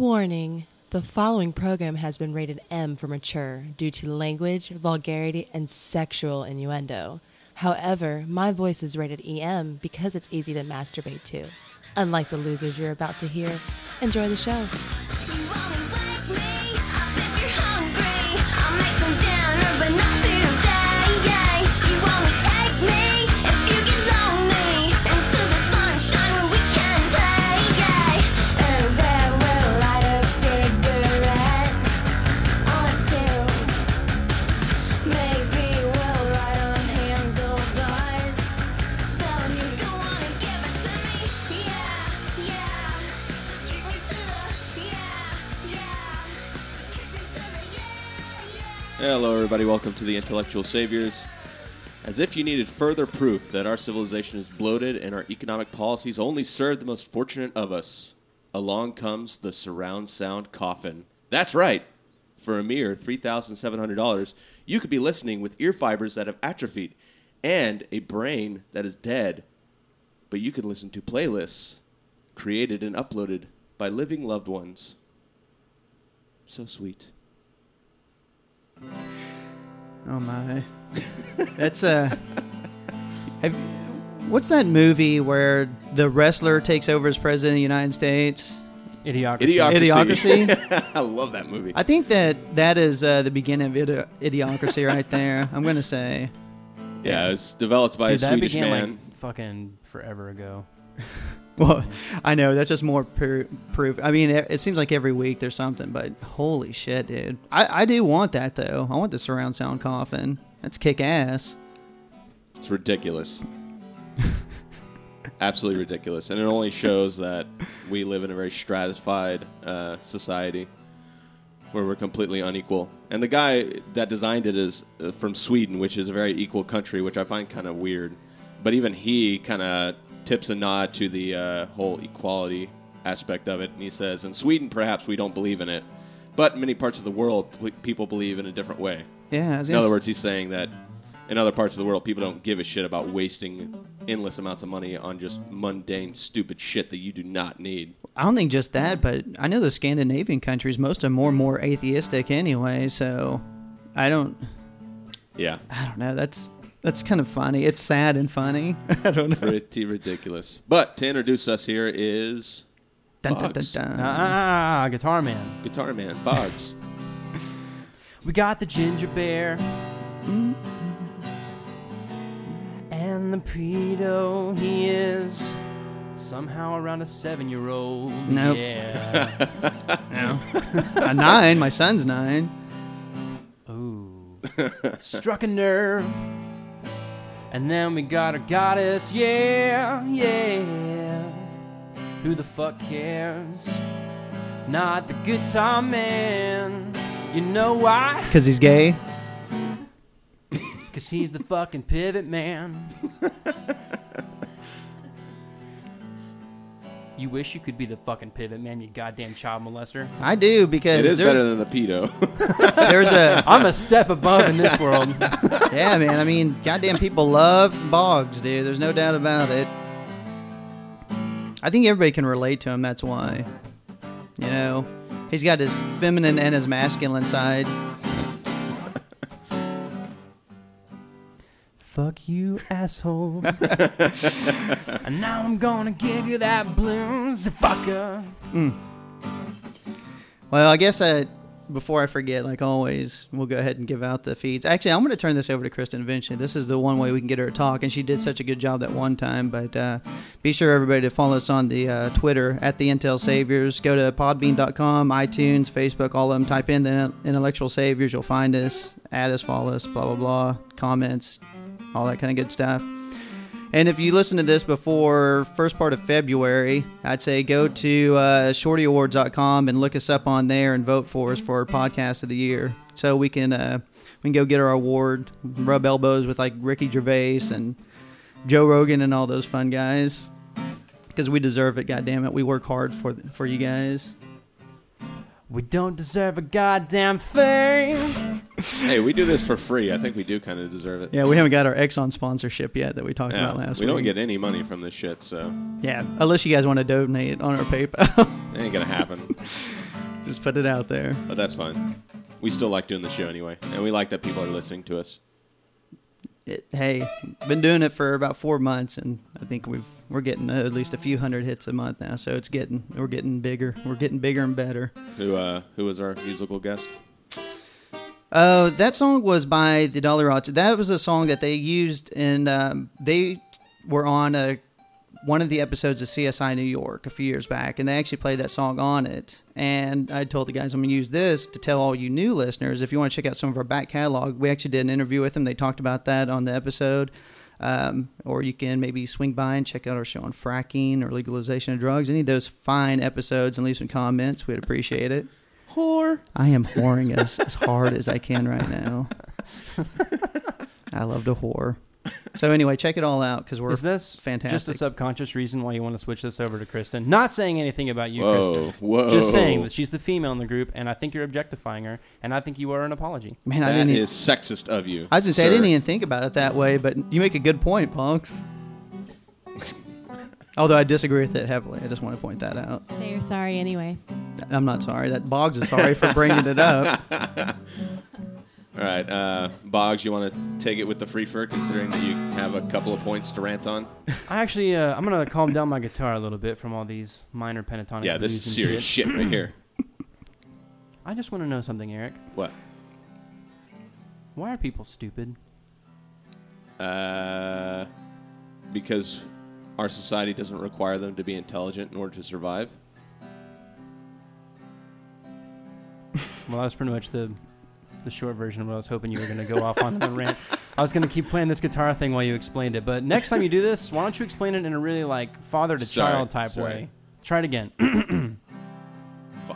Warning the following program has been rated M for mature due to language, vulgarity, and sexual innuendo. However, my voice is rated EM because it's easy to masturbate to. Unlike the losers you're about to hear, enjoy the show. Everybody. Welcome to the Intellectual Saviors. As if you needed further proof that our civilization is bloated and our economic policies only serve the most fortunate of us, along comes the surround sound coffin. That's right. For a mere $3,700, you could be listening with ear fibers that have atrophied and a brain that is dead. But you can listen to playlists created and uploaded by living loved ones. So sweet. Oh my, that's uh, have, what's that movie where the wrestler takes over as president of the United States? Idiocracy. Idiocracy. Idiocracy? I love that movie. I think that that is uh, the beginning of idi- idiocracy right there. I'm gonna say. Yeah, it's developed by Dude, a that Swedish began man. like fucking forever ago. Well, I know that's just more pr- proof. I mean, it, it seems like every week there's something, but holy shit, dude! I, I do want that though. I want the surround sound coffin. That's kick ass. It's ridiculous. Absolutely ridiculous. And it only shows that we live in a very stratified uh, society where we're completely unequal. And the guy that designed it is uh, from Sweden, which is a very equal country, which I find kind of weird. But even he kind of tips a nod to the uh, whole equality aspect of it. And he says, in Sweden, perhaps we don't believe in it. But in many parts of the world, p- people believe in a different way. Yeah. In other words, he's saying that in other parts of the world, people don't give a shit about wasting endless amounts of money on just mundane, stupid shit that you do not need. I don't think just that, but I know the Scandinavian countries, most of them more and more atheistic anyway. So I don't, Yeah, I don't know. That's that's kind of funny. It's sad and funny. I don't know. pretty ridiculous. But to introduce us here is Dun, dun, dun, Boggs. dun. Ah, Guitar Man. Guitar Man Boggs. We got the ginger bear. And the pedo, he is somehow around a seven-year-old. Nope. Yeah. A nine. My son's nine. Ooh. Struck a nerve. And then we got our goddess. Yeah, yeah. Who the fuck cares? Not the guitar man. You know why? Cause he's gay. Cause he's the fucking pivot man. you wish you could be the fucking pivot man, you goddamn child molester. I do because it is there's better than the pedo. there's a I'm a step above in this world. yeah man. I mean, goddamn people love Boggs, dude. There's no doubt about it. I think everybody can relate to him. That's why. You know, he's got his feminine and his masculine side. Fuck you, asshole. and now I'm gonna give you that blues, fucker. Well, I guess I, before I forget, like always, we'll go ahead and give out the feeds. Actually, I'm going to turn this over to Kristen eventually. This is the one way we can get her to talk, and she did such a good job that one time. But uh, be sure, everybody, to follow us on the uh, Twitter at the Intel Saviors. Go to podbean.com, iTunes, Facebook, all of them. Type in the Intellectual Saviors. You'll find us. Add us, follow us, blah, blah, blah. Comments, all that kind of good stuff. And if you listen to this before first part of February, I'd say go to uh, shortyawards.com and look us up on there and vote for us for our podcast of the year, so we can uh, we can go get our award, rub elbows with like Ricky Gervais and Joe Rogan and all those fun guys, because we deserve it. God damn it, we work hard for for you guys. We don't deserve a goddamn thing. Hey, we do this for free. I think we do kind of deserve it. Yeah, we haven't got our Exxon sponsorship yet that we talked Yeah, about last we week. We don't get any money from this shit, so Yeah, unless you guys want to donate on our PayPal. it ain't gonna happen. Just put it out there. but that's fine. We still like doing the show anyway, and we like that people are listening to us. It, hey, been doing it for about four months, and I think we've we're getting uh, at least a few hundred hits a month now. So it's getting we're getting bigger. We're getting bigger and better. Who uh, who was our musical guest? Uh, that song was by the Dollyrots. That was a song that they used, and um, they were on a one of the episodes of CSI New York a few years back, and they actually played that song on it. And I told the guys I'm going to use this to tell all you new listeners if you want to check out some of our back catalog. We actually did an interview with them. They talked about that on the episode. Um, or you can maybe swing by and check out our show on fracking or legalization of drugs. Any of those fine episodes and leave some comments. We'd appreciate it. Whore. I am whoring as, as hard as I can right now. I love to whore. So anyway, check it all out because we're Is this fantastic. just a subconscious reason why you want to switch this over to Kristen? Not saying anything about you, Whoa, Kristen. whoa. Just saying that she's the female in the group, and I think you're objectifying her, and I think you are an apology. man. I That didn't. e- is sexist of you. I was gonna say I sir. didn't even think about it that way, but you make a good point, Punks. Although I disagree with it heavily, I just want to point that out. Say you're sorry anyway. I'm not sorry. That Boggs is sorry for bringing it up. All right, uh, Boggs, you want to take it with the free fur, considering that you have a couple of points to rant on? I actually, uh, I'm gonna calm down my guitar a little bit from all these minor pentatonic. yeah, this blues is and serious shit. shit right here. I just want to know something, Eric. What? Why are people stupid? Uh, because our society doesn't require them to be intelligent in order to survive. Well, that was pretty much the the short version of what I was hoping you were going to go off on the rant. I was going to keep playing this guitar thing while you explained it, but next time you do this, why don't you explain it in a really like father to child type sorry. way? Try it again.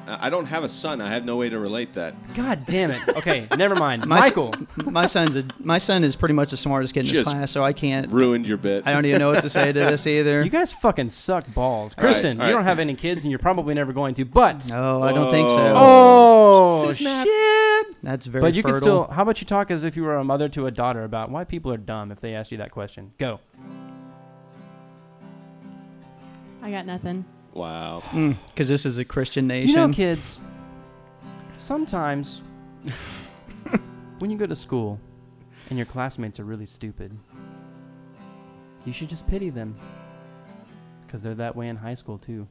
Uh, I don't have a son. I have no way to relate that. God damn it. Okay, never mind. My s- Michael. My son's a my son is pretty much the smartest kid in his Just class, so I can't. Ruined your bit. I don't even know what to say to this either. You guys fucking suck balls. All right, Kristen, all you right. don't have any kids and you're probably never going to, but. No, I don't think so. Oh, Snap. shit. That's very. But you fertile. can still. How about you talk as if you were a mother to a daughter about why people are dumb if they ask you that question? Go. I got nothing. Wow. because this is a Christian nation. You know, kids, sometimes when you go to school and your classmates are really stupid, you should just pity them. Because they're that way in high school, too.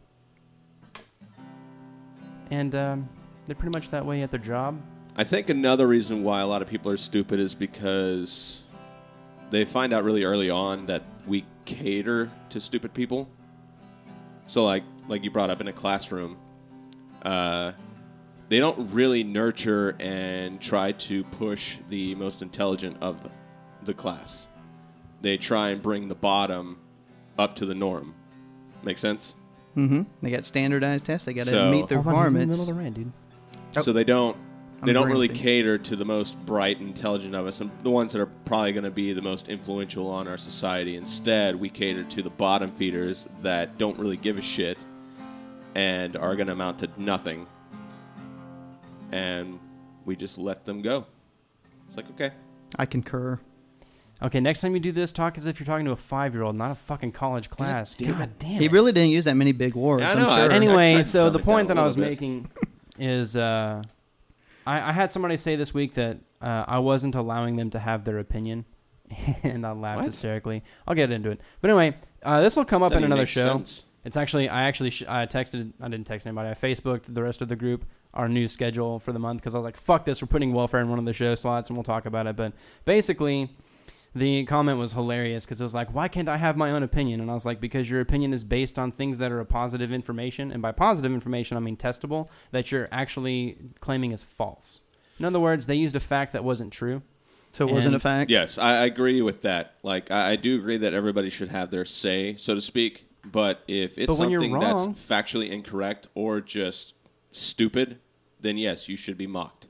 And um, they're pretty much that way at their job. I think another reason why a lot of people are stupid is because they find out really early on that we cater to stupid people. So, like, like you brought up in a classroom, uh, they don't really nurture and try to push the most intelligent of the class. They try and bring the bottom up to the norm. Make sense? Mm-hmm. They got standardized tests. They got to So- meet the Hold on, he's in the requirements. middle of the rant, dude. Oh. So they don't I'm they don't really ranting. cater to the most bright, and intelligent of us, and the ones that are probably going to be the most influential on our society. Instead, we cater to the bottom feeders that don't really give a shit and are going to amount to nothing, and we just let them go. It's like okay, I concur. Okay, next time you do this, talk as if you're talking to a five year old, not a fucking college class. damn God damn He really didn't use that many big words. Yeah, I I'm know, sure. I- anyway, tried so the point that I was bit. making is uh, I, I had somebody say this week that uh, I wasn't allowing them to have their opinion, and I laughed What? hysterically. I'll get into it. But anyway, uh, this will come up Doesn't in another make show. sense. It's actually I actually sh- I texted I didn't text anybody. I Facebooked the rest of the group our new schedule for the month because I was like, "Fuck this! We're putting welfare in one of the show slots, and we'll talk about it." But basically, the comment was hilarious because it was like, "Why can't I have my own opinion?" And I was like, "Because your opinion is based on things that are a positive information, and by positive information, I mean testable that you're actually claiming is false." In other words, they used a fact that wasn't true. so it wasn't a fact. Yes, I, I agree with that. Like, I, I do agree that everybody should have their say, so to speak. But if it's But when you're something that's factually incorrect or just stupid, then yes, you should be mocked.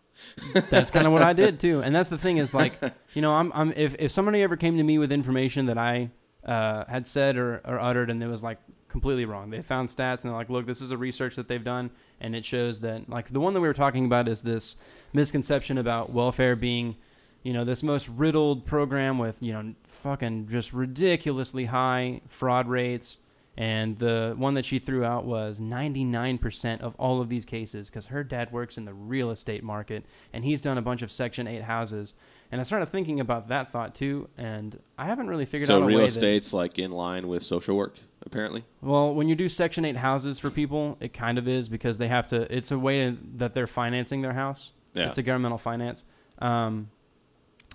That's kind of what I did too. And that's the thing is like, you know, I'm, I'm if, if somebody ever came to me with information that I uh, had said or, or uttered and it was like completely wrong, they found stats and they're like, look, this is a research that they've done and it shows that like the one that we were talking about is this misconception about welfare being, you know, this most riddled program with you know fucking just ridiculously high fraud rates And the one that she threw out was 99% of all of these cases because her dad works in the real estate market and he's done a bunch of Section 8 houses. And I started thinking about that thought too, and I haven't really figured So out a real estate's like in line with social work, apparently. Well, when you do Section 8 houses for people, it kind of is because they have to. It's a way that they're financing their house. Yeah. It's a governmental finance. Um,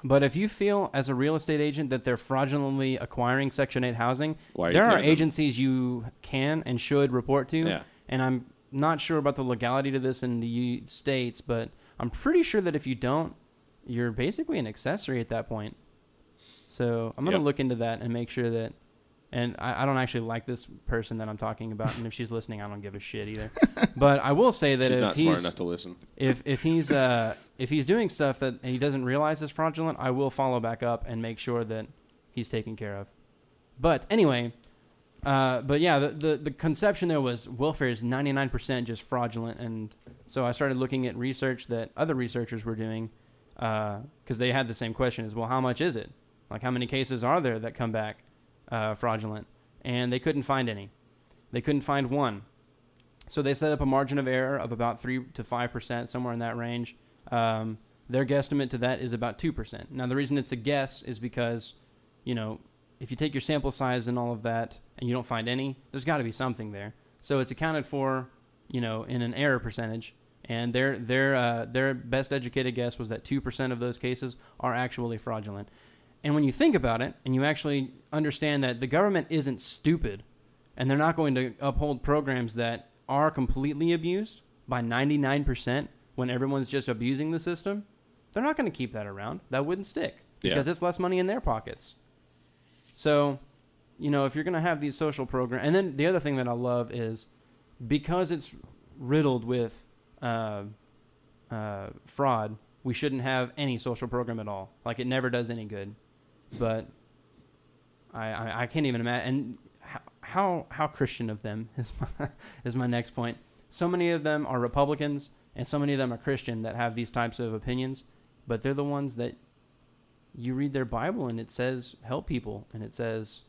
but if you feel as a real estate agent that they're fraudulently acquiring Section 8 housing, Why are you there are them- agencies you can and should report to. Yeah. And I'm not sure about the legality to this in the U- states, but I'm pretty sure that if you don't, you're basically an accessory at that point. So I'm gonna Yep. look into that and make sure that. And I, I don't actually like this person that I'm talking about, and if she's listening, I don't give a shit either. but I will say that She's if not he's smart enough to listen. if if he's uh if he's doing stuff that he doesn't realize is fraudulent, I will follow back up and make sure that he's taken care of. But anyway, uh, but yeah, the, the the conception there was welfare is 99% just fraudulent, and so I started looking at research that other researchers were doing because they had the same question: is well, how much is it? Like, how many cases are there that come back uh, fraudulent? And they couldn't find any. They couldn't find one. So they set up a margin of error of about three to five percent, somewhere in that range. Um, their guesstimate to that is about two percent. Now the reason it's a guess is because, you know, if you take your sample size and all of that, and you don't find any, there's got to be something there. So it's accounted for, you know, in an error percentage. And their their uh, their best educated guess was that two percent of those cases are actually fraudulent. And when you think about it, and you actually understand that the government isn't stupid, and they're not going to uphold programs that are completely abused by 99% when everyone's just abusing the system, they're not going to keep that around. That wouldn't stick Yeah. because it's less money in their pockets. So, you know, if you're going to have these social programs, and then the other thing that I love is because it's riddled with uh, uh, fraud, we shouldn't have any social program at all. Like it never does any good. But I, I, I can't even imagine. And how, how how Christian of them is my, is my next point. So many of them are Republicans, and so many of them are Christian that have these types of opinions. But they're the ones that you read their Bible and it says help people, and it says,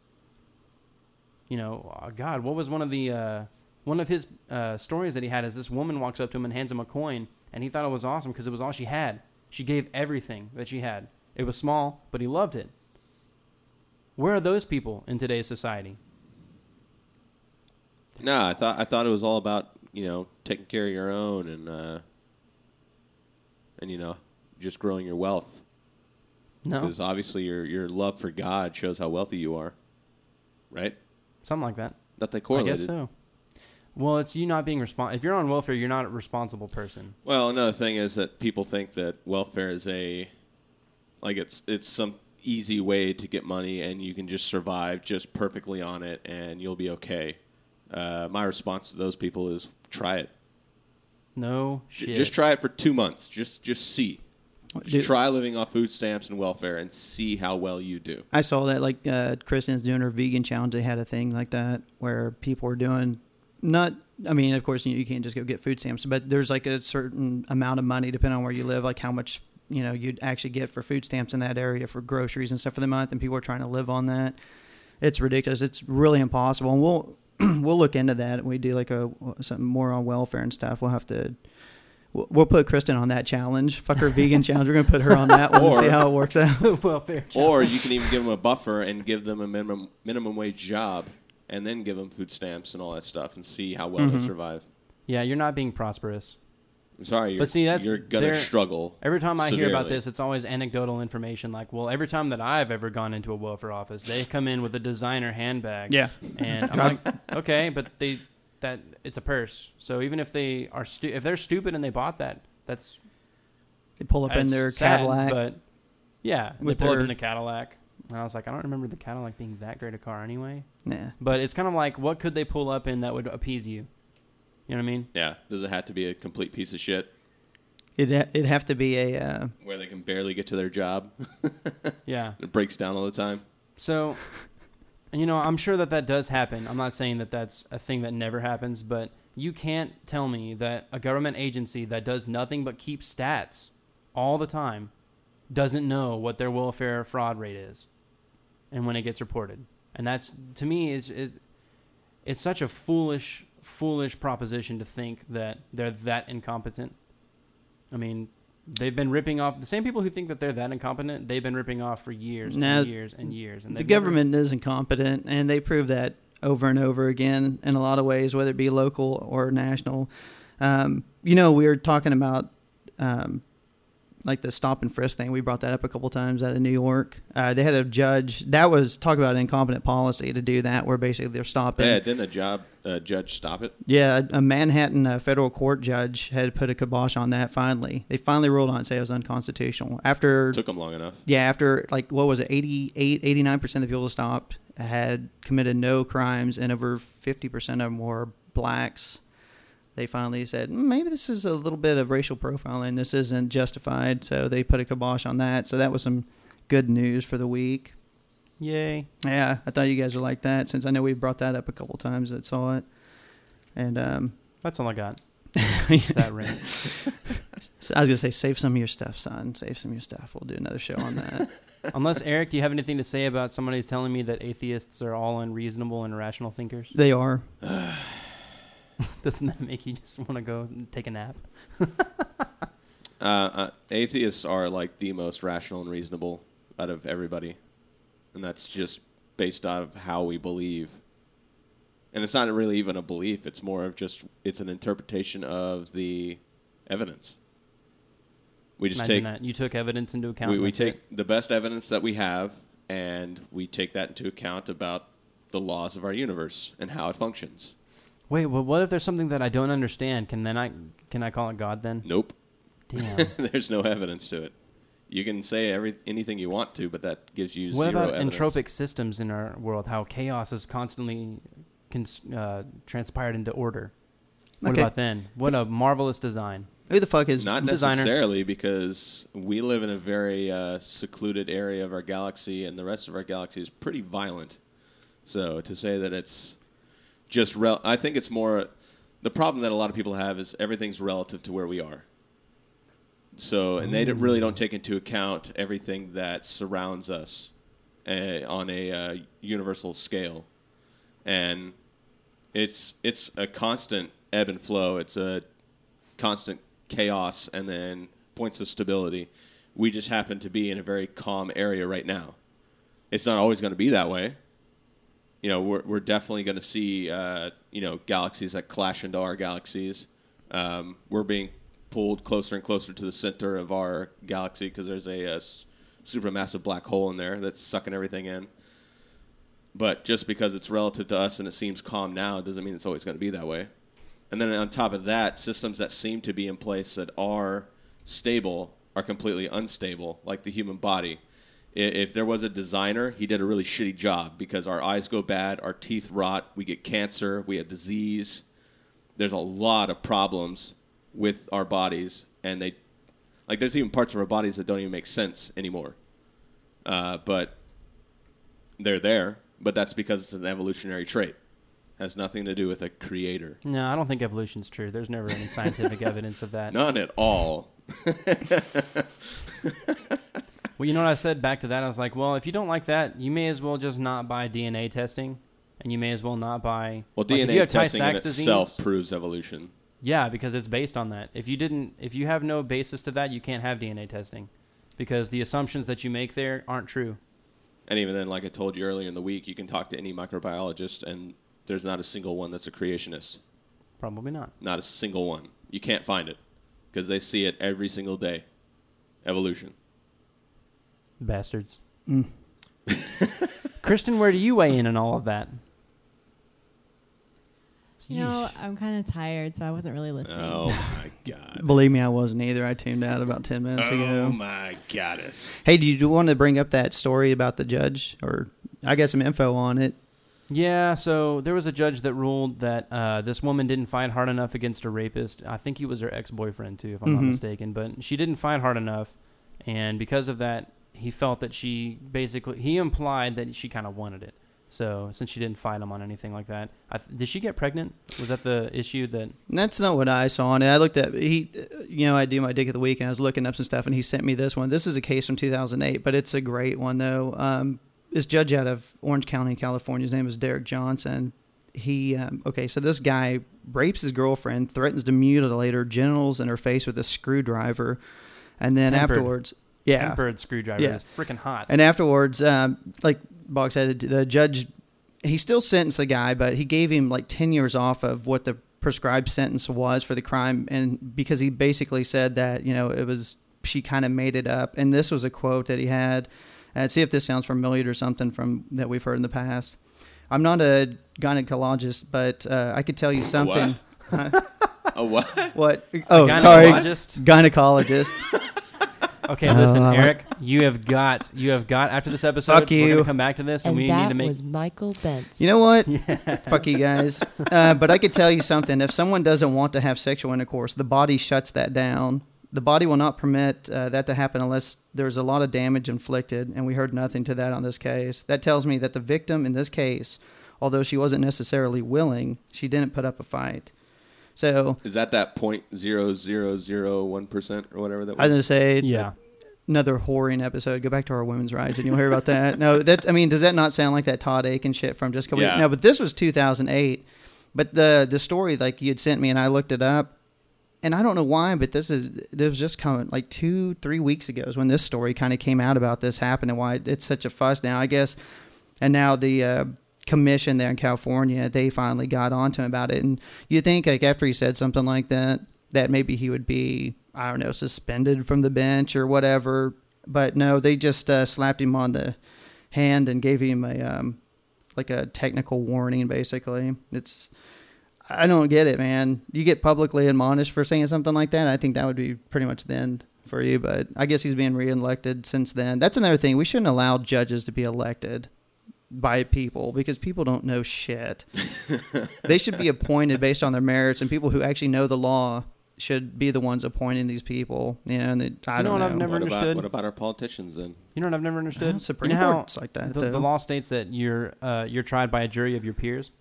you know, uh, God, what was one of the uh, one of his uh, stories that he had is this woman walks up to him and hands him a coin, and he thought it was awesome because it was all she had. She gave everything that she had. It was small, but he loved it. Where are those people in today's society? No, I thought I thought it was all about you know taking care of your own and uh, and you know just growing your wealth No, because obviously your your love for God shows how wealthy you are, right? something like that. Not they I guess so. Well, it's you not being responsible. If you're on welfare, you're not a responsible person. Well, another thing is that people think that welfare is a like it's it's some easy way to get money and you can just survive just perfectly on it and you'll be okay. Uh, my response to those people is try it. No shit. Just try it for two months. Just just see. Just Dude. try living off food stamps and welfare and see how well you do. I saw that like uh, Kristen's doing her vegan challenge. They had a thing like that where people were doing not. I mean, of course, you, you can't just go get food stamps, but there's like a certain amount of money depending on where you live, like how much you know you'd actually get for food stamps in that area for groceries and stuff for the month, and people are trying to live on that. It's ridiculous. It's really impossible, and we'll we'll look into that. We do like a something more on welfare and stuff. We'll have to. We'll we'll put Kristen on that challenge. Fuck her vegan challenge. We're gonna put her on that one and see how it works out. welfare. Or you can even give them a buffer and give them a minimum minimum wage job and then give them food stamps and all that stuff and see how well Mm-hmm. they survive. Yeah, you're not being prosperous. I'm sorry, But see, that's- you're gonna they're- struggle. Every time I hear about severely. this, it's always anecdotal information. Like, well, every time that I've ever gone into a welfare office, they come in with a designer handbag. Yeah. and I'm like, okay, but they that it's a purse. So even if they are stu- if they're stupid and they bought that, that's They pull up in that's their sad, Cadillac. But yeah, With they pull up their- in the Cadillac. And I was like, I don't remember the Cadillac being that great a car anyway. Nah. But it's kind of like, what could they pull up in that would appease you? You know what I mean? Yeah, does it have to be a complete piece of shit It'd, ha- it'd have to be a. Uh, where they can barely get to their job? Yeah. it breaks down all the time. So, you know, I'm sure that that does happen. I'm not saying that that's a thing that never happens, but you can't tell me that a government agency that does nothing but keep stats all the time doesn't know what their welfare fraud rate is and when it gets reported. And that's to me is it it's such a foolish, foolish proposition to think that they're that incompetent. I mean, they've been ripping off the same people who think that they're that incompetent. They've been ripping off for years No, and years and years. And the they've never- government is incompetent, and they prove that over and over again in a lot of ways, whether it be local or national. Um, you know, we were talking about um, like the stop and frisk thing. We brought that up a couple times out of New York. Uh, they had a judge that was talk about incompetent policy to do that, where basically they're stopping. Yeah, didn't a job uh, judge stop it? Yeah, a Manhattan uh, federal court judge had put a kibosh on that. Finally, they finally ruled on it, say it was unconstitutional after Took them long enough. yeah, after like what was it, 88, 89 percent of the people stopped had committed no crimes, and over fifty percent of them were blacks. They finally said "Mm, maybe this is a little bit of racial profiling. This isn't justified, so they put a kibosh on that. So that was some good news for the week. Yay. Yeah, I thought you guys would like that since I know we brought that up a couple times that saw it. And um, That's all I got. that rant. so I was gonna say, save some of your stuff, son. Save some of your stuff. We'll do another show on that. Unless Eric, do you have anything to say about somebody telling me that atheists are all unreasonable and irrational thinkers? they are. Doesn't that make you just want to go and take a nap? Uh, uh, atheists are like the most rational and reasonable out of everybody, and that's just based out of how we believe. And it's not really even a belief; it's more of just it's an interpretation of the evidence. We just Imagine take that you took evidence into account. we, we take it. the best evidence that we have, and we take that into account about the laws of our universe and how it functions. Wait, well, what if there's something that I don't understand? Can then I can I call it God then? Nope, Damn. there's no evidence to it. You can say every anything you want to, but that gives you what zero about evidence. entropic systems in our world? How chaos is constantly cons- uh, transpired into order. What Okay. about then? What a marvelous design. Who the fuck is Not designer? necessarily because we live in a very uh, secluded area of our galaxy, and the rest of our galaxy is pretty violent. So to say that it's just, rel- I think it's more. The problem that a lot of people have is everything's relative to where we are. So, and they don't- really don't take into account everything that surrounds us uh, on a uh, universal scale, and it's it's a constant ebb and flow. It's a constant chaos and then points of stability. We just happen to be in a very calm area right now. It's not always going to be that way. You know, we're, we're definitely going to see, uh, you know, galaxies that clash into our galaxies. Um, we're being pulled closer and closer to the center of our galaxy because there's a, s- supermassive black hole in there that's sucking everything in. But just because it's relative to us and it seems calm now doesn't mean it's always going to be that way. And then on top of that, systems that seem to be in place that are stable are completely unstable, like the human body. If there was a designer, he did a really shitty job because our eyes go bad, our teeth rot, we get cancer, we have disease. There's a lot of problems with our bodies, and they, like, there's even parts of our bodies that don't even make sense anymore. Uh, but they're there, but that's because it's an evolutionary trait. Has nothing to do with a creator. No, I don't think evolution's true. There's never any scientific evidence of that. None at all. Well, you know what I said back to that? I was like, well, if you don't like that, you may as well just not buy DNA testing, and you may as well not buy. Well, like, DNA testing in Tay-Sachs itself proves evolution. Yeah, because it's based on that. If you didn't, if you have no basis to that, you can't have DNA testing, because the assumptions that you make there aren't true. And even then, like I told you earlier in the week, you can talk to any microbiologist, and there's not a single one that's a creationist. Probably not. Not a single one. You can't find it because they see it every single day. Evolution. Bastards. Mm. Kristen, where do you weigh in on all of that? You know, I'm kind of tired, so I wasn't really listening. Oh my god. Believe me, I wasn't either. I tuned out about ten minutes Oh ago. Oh my goddess. Hey, do you want to bring up that story about the judge, or I got some info on it? Yeah, so there was a judge that ruled that uh, this woman didn't fight hard enough against a rapist. I think he was her ex boyfriend, too, if I'm not Mhm. mistaken. But she didn't fight hard enough. And because of that, he felt that she basically, he implied that she kind of wanted it. So since she didn't fight him on anything like that, I th- did she get pregnant? Was that the issue that. That's not what I saw on it. I looked at he, you know, I do my dick of the week, and I was looking up some stuff, and he sent me this one. This is a case from 2008, but it's a great one though. Um, this judge out of Orange County, California, his name is Derek Johnson. he um, okay, so this guy rapes his girlfriend, threatens to mutilate her genitals and her face with a screwdriver, and then Tempered. afterwards, yeah, Tempered screwdriver Yeah. is freaking hot. and afterwards, um, like Boggs said, the, the judge he still sentenced the guy, but he gave him like ten years off of what the prescribed sentence was for the crime, and because he basically said that you know it was she kind of made it up, and this was a quote that he had. And see if this sounds familiar or something from that we've heard in the past. I'm not a gynecologist, but uh, I could tell you something. A what? What? Oh, sorry, gynecologist? gynecologist. Okay, listen, Uh, Eric, you have got you have got after this episode. Fuck We're you. gonna come back to this, and, And we need that to make. was Michael Bentz. You know what? Fuck you guys. Uh, but I could tell you something. If someone doesn't want to have sexual intercourse, the body shuts that down. The body will not permit uh, that to happen unless there's a lot of damage inflicted, and we heard nothing to that on this case. That tells me that the victim in this case, although she wasn't necessarily willing, she didn't put up a fight. So Is that that point zero zero zero one percent or whatever that Was? I was was? gonna say, yeah, another whoring episode. Go back to our women's rights and you'll hear about that. No, that I mean, does that not sound like that Todd Akin shit from just a couple? Yeah. No, but this was 2008. But the the story like you had sent me and I looked it up, and I don't know why, but this is it was just coming like two three weeks ago is when this story kind of came out about this happening. Why it's such a fuss now, I guess. And now the uh, commission there in California, they finally got onto him about it. And you think like after he said something like that, that maybe he would be I don't know suspended from the bench or whatever. But no, they just uh, slapped him on the hand and gave him a um, like a technical warning. Basically, it's I don't get it, man. You get publicly admonished for saying something like that. I think that would be pretty much the end for you. But I guess he's being reelected since then. That's another thing. We shouldn't allow judges to be elected by people because people don't know shit. they should be appointed based on their merits, and people who actually know the law should be the ones appointing these people. You know, and they, I You know don't what know. I've never what about what about our politicians then? you know what I've never understood. Well, Supreme you know Court's like that. the, the law states that you're uh, you're tried by a jury of your peers.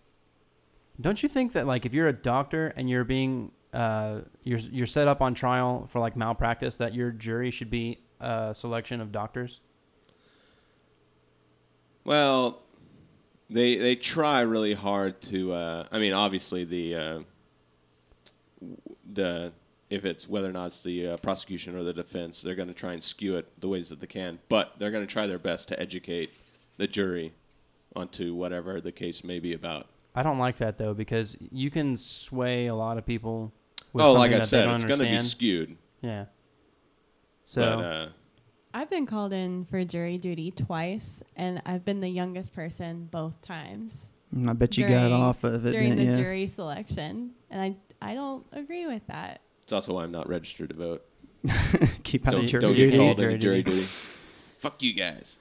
Don't you think that like if you're a doctor and you're being uh, you're you're set up on trial for like malpractice, that your jury should be a selection of doctors? Well, they they try really hard to. Uh, I mean, obviously the uh, the if it's whether or not it's the uh, prosecution or the defense, they're going to try and skew it the ways that they can. But they're going to try their best to educate the jury onto whatever the case may be about. I don't like that though because you can sway a lot of people. With oh, like I that said, it's going to be skewed. Yeah. So but, uh, I've been called in for jury duty twice, and I've been the youngest person both times I bet you got off of it. during the didn't jury selection, and I I don't agree with that. it's also why I'm not registered to vote. Keep out So of you- jury Don't you get called jury any jury duty. duty. Fuck you guys.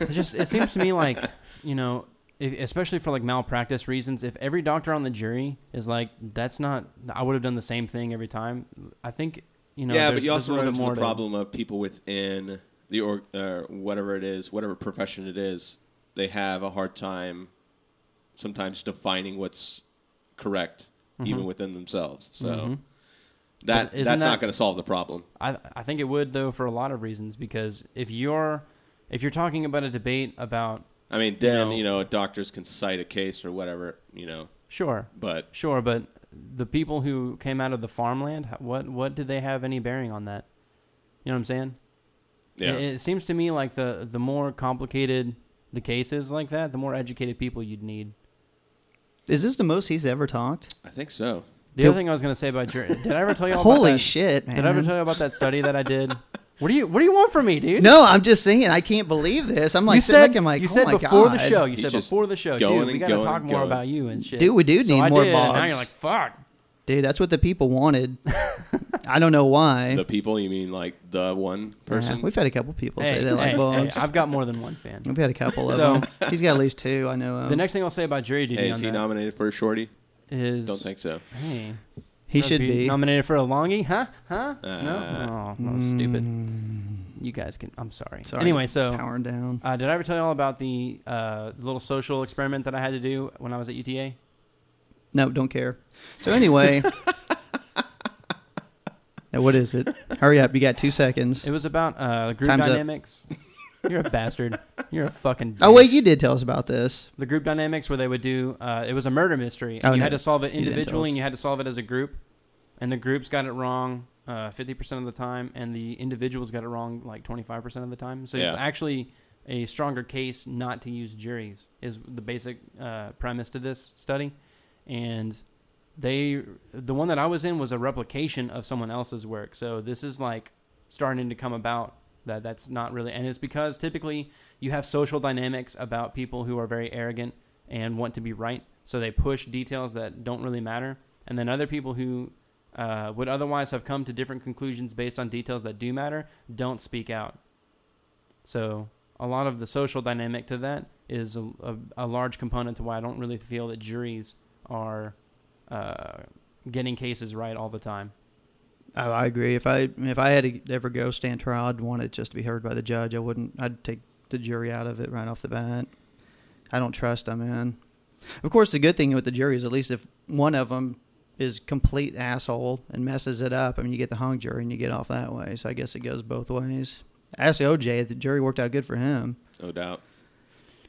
it just it seems to me like you know if, especially for like malpractice reasons if every doctor on the jury is like that's not i would have done the same thing every time i think you know yeah, but you also run into the problem of people within the or uh, whatever it is, whatever profession it is, they have a hard time sometimes defining what's correct, even within themselves. So Mhm. that that's that- not going to solve the problem. I, I think it would though for a lot of reasons because if you're if you're talking about a debate about I mean, then know- you know, doctors can cite a case or whatever, you know, sure but sure but the people who came out of the farmland what what did they have any bearing on that you know what i'm saying yeah, It, it seems to me like the the more complicated the case is like that, the more educated people you'd need. Is this the most he's ever talked? I think so. The Did- other thing I was going to say about jury, did I ever tell you all about Holy that? shit, man! Did I ever tell you about that study that I did? What do you What do you want from me, dude? no, I'm just saying. I can't believe this. I'm like you sitting said back, I'm like, you oh said my before the show. You He's said before the show, going dude. We got to talk and more going. about you and shit. Dude, we do so need I more did, and now you're like, fuck. Dude, that's what the people wanted. I don't know why. The people, you mean like the one person? Yeah, we've had a couple people Hey, say they like hey, hey, I've got more than one fan. We've had a couple of So- them. He's got at least two. I know. Of. The next thing I'll say about jury duty hey, on is he that nominated for a shorty? is Don't think so. Hey, he should be. nominated for a longie, huh? Huh? Uh, no, oh, no, stupid. You guys can. I'm sorry. Mm. Sorry. Anyway, so powering down. uh, did I ever tell you all about the uh, little social experiment that I had to do when I was at UTA? No, don't care. So anyway, now what is it? Hurry up! You got two seconds. It was about uh, group Time's up. dynamics. You're a bastard. You're a fucking. Oh wait, you did tell us about this. the group dynamics where they would do uh, it was a murder mystery and Oh, you no. had to solve it You didn't tell individually and you had to solve it as a group and the groups got it wrong uh, 50% of the time and the individuals got it wrong like 25% of the time so it's Yeah. actually a stronger case not to use juries is the basic uh, premise to this study and they the one that i was in was a replication of someone else's work. So this is like starting to come about that that's not really and it's because typically you have social dynamics about people who are very arrogant and want to be right. So they push details that don't really matter. And then other people who uh, would otherwise have come to different conclusions based on details that do matter don't speak out. So a lot of the social dynamic to that is a, a, a large component to why i don't really feel that juries are uh, getting cases right all the time Oh, I agree. If I if I had to ever go stand trial, I'd want it just to be heard by the judge. I wouldn't. I'd take the jury out of it right off the bat. I don't trust them, man. Of course, the good thing with the jury is at least if one of them is complete asshole and messes it up, I mean, you get the hung jury and you get off that way. So I guess it goes both ways. Ask OJ. The jury worked out good for him No doubt.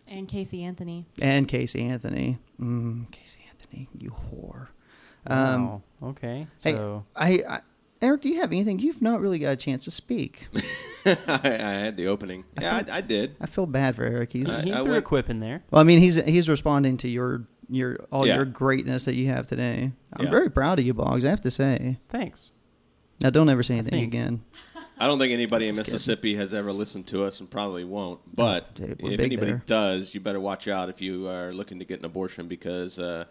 And Casey Anthony. and Casey Anthony. Mm, Casey Anthony, you whore. Um, wow. okay hey, I, I Eric, do you have anything? You've not really got a chance to speak. I, I had the opening. I Yeah, think- I, I did. I feel bad for Eric. He's he I threw a quip in there well. I mean, he's he's responding to your your all Yeah. your greatness that you have today. I'm Yeah. very proud of you, Boggs. I have to say. thanks Now, don't ever say anything think- again. I don't think anybody in Just kidding. Mississippi has ever listened to us and probably won't. But dude, if anybody there. does, you better watch out if you are looking to get an abortion because uh,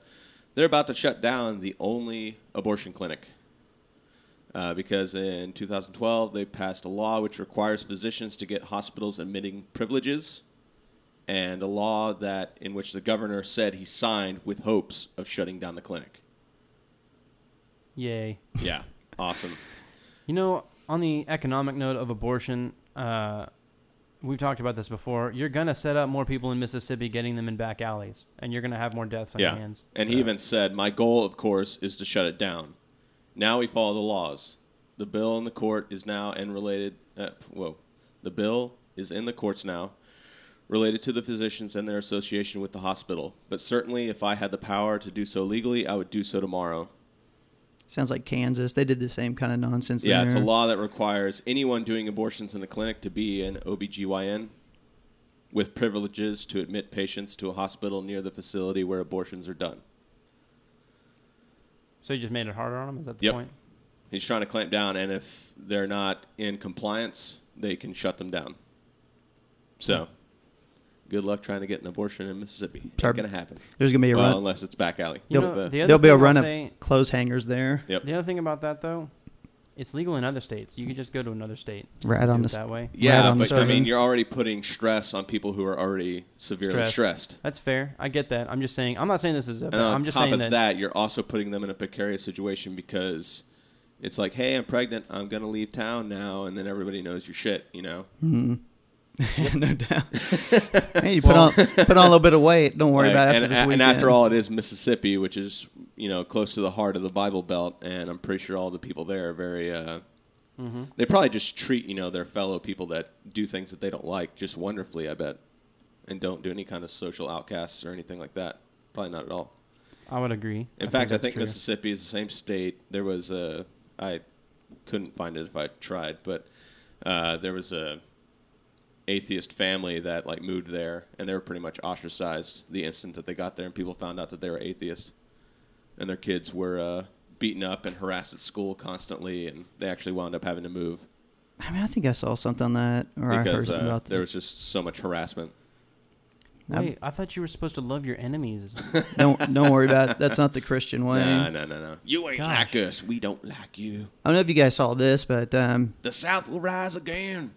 they're about to shut down the only abortion clinic. Uh, because in 2012, they passed a law which requires physicians to get hospitals admitting privileges, and a law that in which the governor said he signed with hopes of shutting down the clinic. yay Yeah, awesome. You know, on the economic note of abortion, uh, we've talked about this before. You're gonna set up more people in Mississippi, getting them in back alleys, and you're gonna have more deaths on yeah. your hands. And he even said, "My goal, of course, is to shut it down. Now we follow the laws. The bill in the court is now and related. Uh, whoa, the bill is in the courts now, related to the physicians and their association with the hospital. But certainly, if I had the power to do so legally, I would do so tomorrow. Sounds like Kansas. They did the same kind of nonsense. yeah, there. it's a law that requires anyone doing abortions in the clinic to be an OBGYN." With privileges to admit patients to a hospital near the facility where abortions are done. So you just made it harder on them. Is that the Yep. point? He's trying to clamp down, and if they're not in compliance, they can shut them down. So, good luck trying to get an abortion in Mississippi. It's Sorry. gonna happen. There's gonna be a Well, run. unless it's back alley. You know, the- the There'll be a thing I'll run of say- clothes hangers there. yep. The other thing about that though, it's legal in other states. You could just go to another state. Right on the that way. Yeah, Right on the but I mean, you're already putting stress on people who are already severely Stressed. stressed. That's fair. I get that. I'm just saying. I'm not saying this is a. And on I'm just top saying of that. that, you're also putting them in a precarious situation because it's like, hey, I'm pregnant. I'm gonna leave town now, and then everybody knows your shit. You know. Mm-hmm. Mhm. no doubt. hey, you put on put on a little bit of weight. Don't worry Right, about it after and, this and after all, it is Mississippi, which is you know close to the heart of the Bible Belt, and I'm pretty sure all the people there are very. Uh, Mhm. They probably just treat you know their fellow people that do things that they don't like just wonderfully, I bet, and don't do any kind of social outcasts or anything like that. Probably not at all. I would agree. In fact, I think true. Mississippi is the same state. There was a I couldn't find it if I tried, but uh, there was a atheist family that like moved there, and they were pretty much ostracized the instant that they got there, and people found out that they were atheist, and their kids were uh, beaten up and harassed at school constantly, and they actually wound up having to move I mean, I think I saw something on that, or I heard because something uh, about there was just so much harassment. Wait, I thought you were supposed to love your enemies. don't don't worry about it. That's not the Christian way. No, no, no, no. You ain't Gosh. like us. We don't like you. I don't know if you guys saw this, but um, The South will rise again.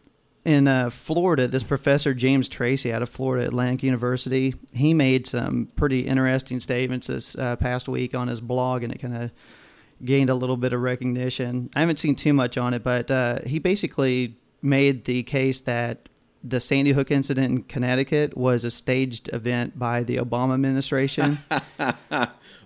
In uh, Florida, this professor James Tracy out of Florida Atlantic University, he made some pretty interesting statements this uh, past week on his blog, and it kind of gained a little bit of recognition. I haven't seen too much on it, but uh, he basically made the case that the Sandy Hook incident in Connecticut was a staged event by the Obama administration.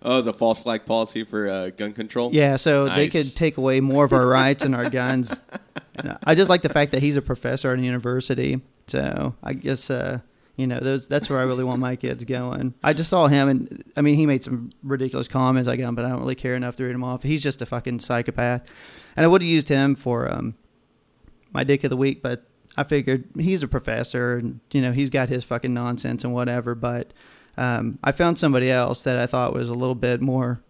Oh, it's a false flag policy for uh, gun control. Yeah, so they could take away more of our rights and our guns. I just like the fact that he's a professor at a university. So I guess uh, You know, those that's where I really want my kids going. I just saw him, and I mean, he made some ridiculous comments I got, but I don't really care enough to read them off. He's just a fucking psychopath, and I would have used him for um, my dick of the week, but I figured he's a professor, and you know, he's got his fucking nonsense and whatever. But um, I found somebody else that I thought was a little bit more,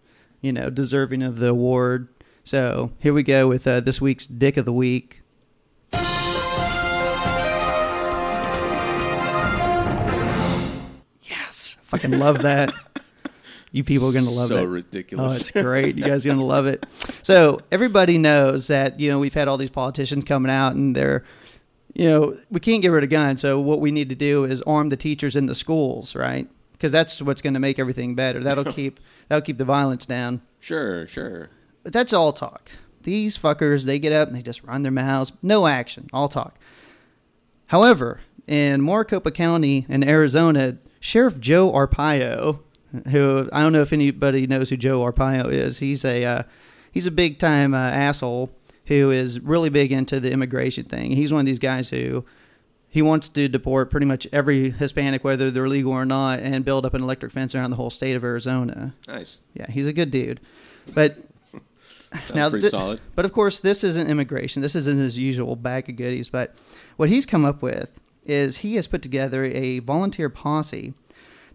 you know, deserving of the award. So here we go with uh, this week's dick of the week. Fucking love that. You people are gonna love it. so it. Oh, ridiculous. it's great. You guys are gonna love it. So everybody knows that you know we've had all these politicians coming out and they're, you know, we can't get rid of guns. So what we need to do is arm the teachers in the schools, right? Because that's what's going to make everything better. That'll keep that'll keep the violence down. sure, sure. But that's all talk. These fuckers, they get up and they just run their mouths. No action, all talk. However, in Maricopa County in Arizona, Sheriff Joe Arpaio, who I don't know if anybody knows who Joe Arpaio is. He's a uh, he's a big time uh, asshole who is really big into the immigration thing. He's one of these guys who he wants to deport pretty much every Hispanic, whether they're legal or not, and build up an electric fence around the whole state of Arizona. Nice. Yeah, he's a good dude. But Sounds pretty thi- solid. But of course, this isn't immigration. This isn't his usual bag of goodies. But what he's come up with is he has put together a volunteer posse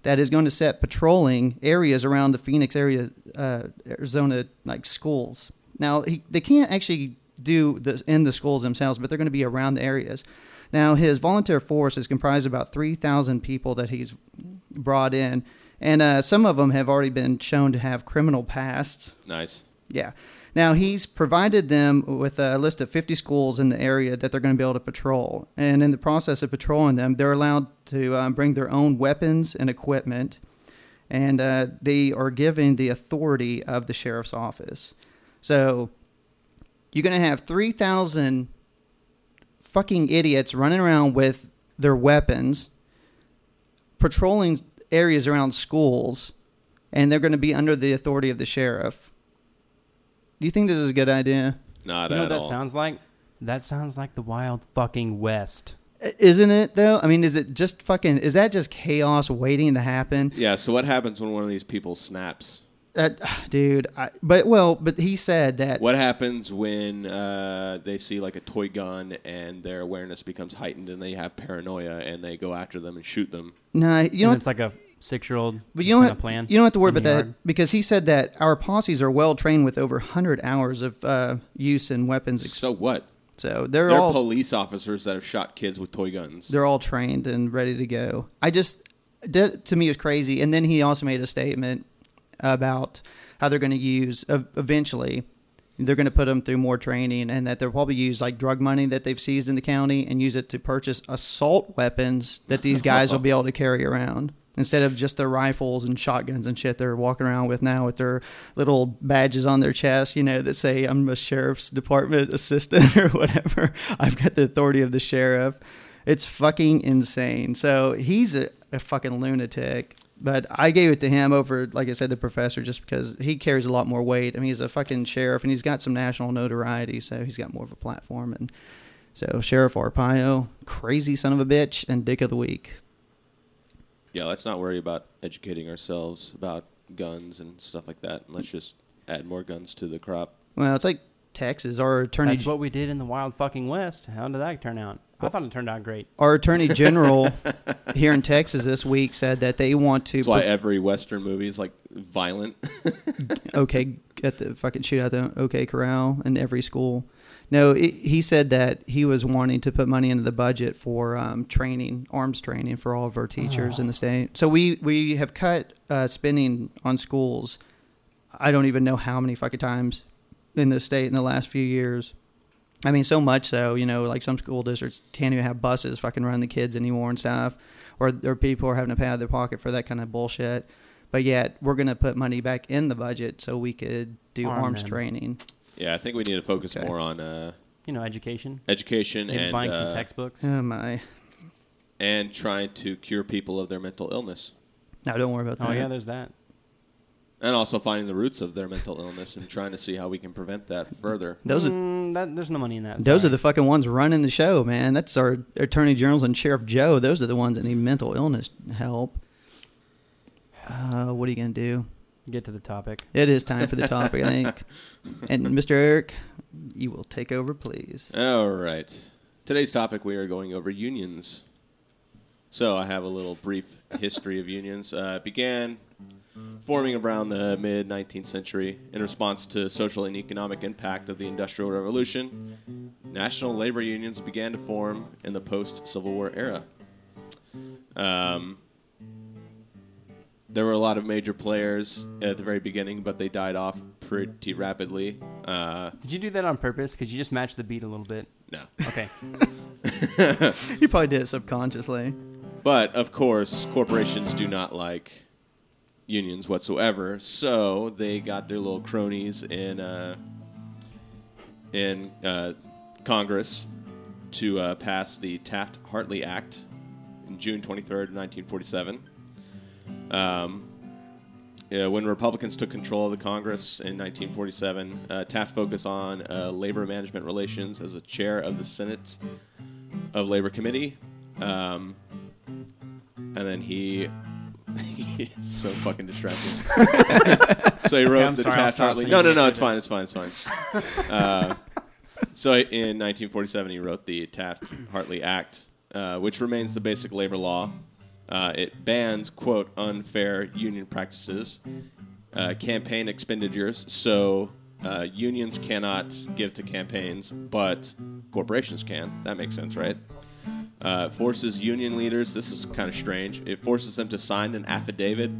that is going to set patrolling areas around the Phoenix area, uh, Arizona, like schools. Now, he, they can't actually do this in the schools themselves, but they're going to be around the areas. Now, his volunteer force is comprised of about 3,000 people that he's brought in, and uh, some of them have already been shown to have criminal pasts. Nice. Yeah. Now he's provided them with a list of 50 schools in the area that they're going to be able to patrol. And in the process of patrolling them, they're allowed to um, bring their own weapons and equipment, and uh, they are given the authority of the sheriff's office. So you're going to have 3,000 fucking idiots running around with their weapons, patrolling areas around schools, and they're going to be under the authority of the sheriff. Do you think this is a good idea? Not You know at what that all. sounds like? That sounds like the wild fucking west. Isn't it though? I mean, is it just fucking? Is that just chaos waiting to happen? yeah. So what happens when one of these people snaps? That, dude. I, but well, but he said that. What happens when uh, they see like a toy gun and their awareness becomes heightened and they have paranoia and they go after them and shoot them? No, you know and what? it's like a six-year-old. But you don't have, plan. you don't have to worry about that because he said that our posses are well trained with over 100 hours of uh, use in weapons. So what? So they're, They're all police officers that have shot kids with toy guns. they're all trained and ready to go. I just that to me was crazy. And then he also made a statement about how they're going to use uh, eventually. They're going to put them through more training, and that they'll probably use like drug money that they've seized in the county and use it to purchase assault weapons that these guys will be able to carry around instead of just their rifles and shotguns and shit they're walking around with now with their little badges on their chest, you know, that say I'm a sheriff's department assistant or whatever. I've got the authority of the sheriff. It's fucking insane. So he's a, a fucking lunatic. But I gave it to him over, like I said, the professor, just because he carries a lot more weight. I mean, he's a fucking sheriff and he's got some national notoriety, so he's got more of a platform. And so Sheriff Arpaio, crazy son of a bitch, and dick of the week. Yeah, let's not worry about educating ourselves about guns and stuff like that. Let's just add more guns to the crop. Well, it's like Texas. Our attorney, That's what we did in the wild fucking west. How did that turn out? I thought it turned out great. our attorney general here in Texas this week said that they want to. That's why put- every Western movie is like violent. okay at the fucking shoot out the OK Corral in every school. No, it, he said that he was wanting to put money into the budget for um, training, arms training for all of our teachers in the state. So we we have cut uh, spending on schools. I don't even know how many fucking times in the state in the last few years. I mean, so much so, you know, like some school districts can't even have buses fucking run the kids anymore and stuff, or or people are having to pay out of their pocket for that kind of bullshit. But yet, we're going to put money back in the budget so we could do Arm arms them. training. Yeah, I think we need to focus Okay. more on uh, You know, education. education Maybe and buying uh, some textbooks. Oh my! and trying to cure people of their mental illness, No, don't worry about that. oh yeah, there's that. and also finding the roots of their mental illness and trying to see how we can prevent that further. those are Mm, Mm, that, there's no money in that. Those sorry. are the fucking ones running the show, man. That's our attorney generals and sheriff Joe. Those are the ones that need mental illness help. Uh, what are you gonna do? Get to the topic. It is time for the topic, I think. And Mr. Eric, you will take over, please. All right. Today's topic we are going over unions. So I have a little brief history of unions. Uh, it began forming around the mid 19th century in response to social and economic impact of the Industrial Revolution. National labor unions began to form in the post Civil War era. Um, there were a lot of major players at the very beginning, but they died off pretty rapidly. Uh, Did you do that on purpose? Because you just matched the beat a little bit. no. Okay. You probably did it subconsciously. But of course, corporations do not like unions whatsoever, so they got their little cronies in uh, in uh, Congress to uh, pass the Taft-Hartley Act in June 23rd, 1947. Um, yeah, when Republicans took control of the Congress in 1947, uh, Taft focused on uh, labor management relations as a chair of the Senate of Labor Committee. Um, and then he, he's so fucking distracting. so he wrote I'm the sorry, Taft Hartley. No, no, no, it's fine, it's fine, it's fine. Uh, so in 1947, he wrote the Taft Hartley Act, uh, which remains the basic labor law. Uh, it bans quote unfair union practices, uh, campaign expenditures. So uh, unions cannot give to campaigns, but corporations can. That makes sense, right? Uh, forces union leaders. This is kind of strange. It forces them to sign an affidavit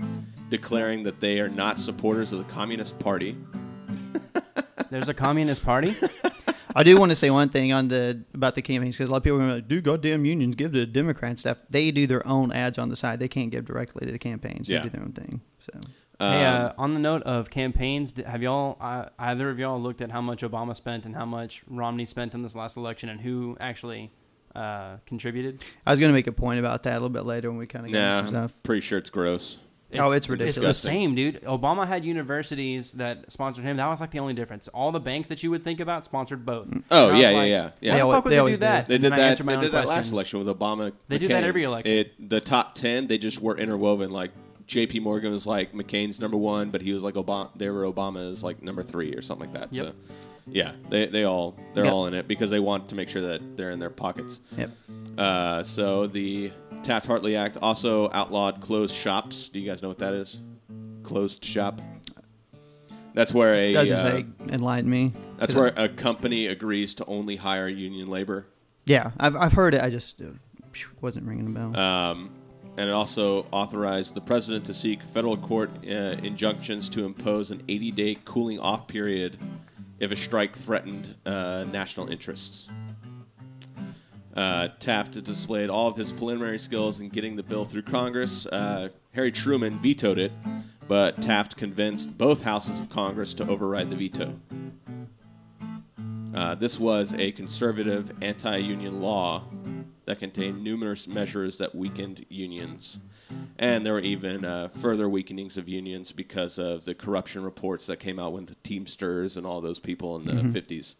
declaring that they are not supporters of the Communist Party. There's a communist party. I do want to say one thing on the about the campaigns because a lot of people are going to like, "Do goddamn unions give to the Democrat stuff?" They do their own ads on the side. They can't give directly to the campaigns. Yeah. They do their own thing. So hey, uh, Um, on the note of campaigns, have y'all uh, either of y'all looked at how much Obama spent and how much Romney spent in this last election and who actually uh, contributed? I was going to make a point about that a little bit later when we kind of get into Nah, some stuff. pretty sure it's gross. Oh, it's ridiculous. It's ridiculous. the same, dude. Obama had universities that sponsored him. That was like the only difference. All the banks that you would think about sponsored both. Oh, And I was yeah, yeah, like, yeah, yeah. Why They the al- fuck would they they, always do that? They did that. They did that last election with Obama. They do that every election. It, the top ten, they just were interwoven. Like J.P. Morgan was like McCain's number one, but he was like Obama. They were Obama's like number three or something like that. Yep. So, yeah, they they all they're Yep. all in it because they want to make sure that they're in their pockets. Yep. Uh, so the Taft Hartley Act also outlawed closed shops. Do you guys know what that is? Closed shop. That's where a Doesn't uh, say enlighten me. that's where a company agrees to only hire union labor. Yeah, I've I've heard it. I just uh, wasn't ringing a bell. Um, and it also authorized the president to seek federal court uh, injunctions to impose an 80 day cooling off period if a strike threatened uh, national interests. Uh, Taft displayed all of his preliminary skills in getting the bill through Congress. Uh, Harry Truman vetoed it, but Taft convinced both houses of Congress to override the veto. Uh, this was a conservative anti union law that contained numerous measures that weakened unions. And there were even uh, further weakenings of unions because of the corruption reports that came out with the Teamsters and all those people in the 50s.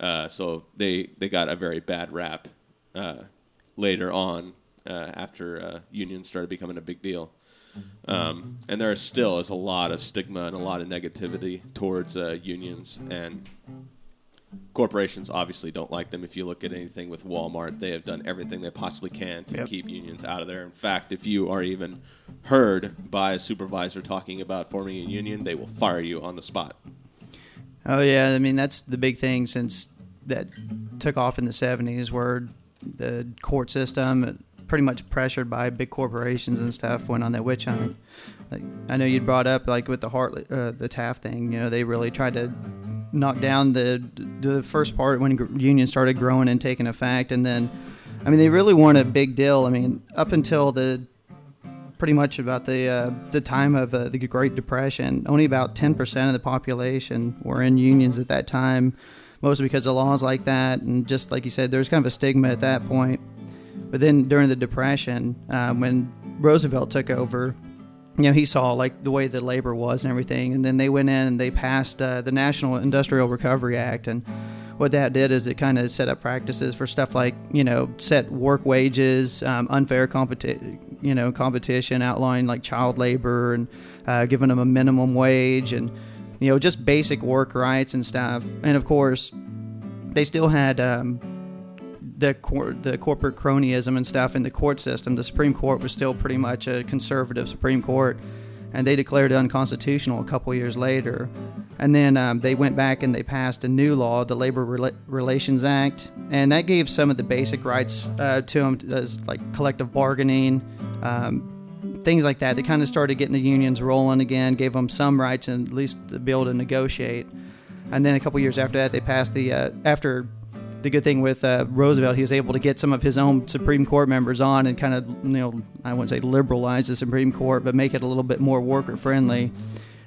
Uh, so they, they got a very bad rap uh, later on uh, after uh, unions started becoming a big deal. Um, and there still is a lot of stigma and a lot of negativity towards uh, unions. And corporations obviously don't like them. If you look at anything with Walmart, they have done everything they possibly can to Yep. keep unions out of there. In fact, if you are even heard by a supervisor talking about forming a union, they will fire you on the spot. Oh yeah, I mean that's the big thing since that took off in the '70s, where the court system, pretty much pressured by big corporations and stuff, went on that witch hunt. Like I know you'd brought up like with the Hartley, uh, the Taft thing. You know, they really tried to knock down the the first part when unions started growing and taking effect, and then, I mean, they really weren't a big deal. I mean, up until the pretty much about the uh, the time of uh, the Great Depression. Only about ten percent of the population were in unions at that time, mostly because of laws like that, and just like you said, there was kind of a stigma at that point. But then during the Depression, uh, when Roosevelt took over, you know, he saw like the way the labor was and everything, and then they went in and they passed uh, the National Industrial Recovery Act, and what that did is it kind of set up practices for stuff like you know set work wages, um, unfair competi- you know competition, outlawing like child labor and uh, giving them a minimum wage. And you know just basic work rights and stuff. And of course, they still had um, the cor- the corporate cronyism and stuff in the court system. The Supreme Court was still pretty much a conservative Supreme Court, and they declared it unconstitutional a couple years later. And then um, they went back and they passed a new law, the Labor Rela- Relations Act, and that gave some of the basic rights uh, to them, as like collective bargaining, um, things like that. They kind of started getting the unions rolling again, gave them some rights and at least to be able to negotiate. And then a couple years after that, they passed the uh, after the good thing with uh, Roosevelt, he was able to get some of his own Supreme Court members on and kind of, you know, I wouldn't say liberalize the Supreme Court, but make it a little bit more worker friendly.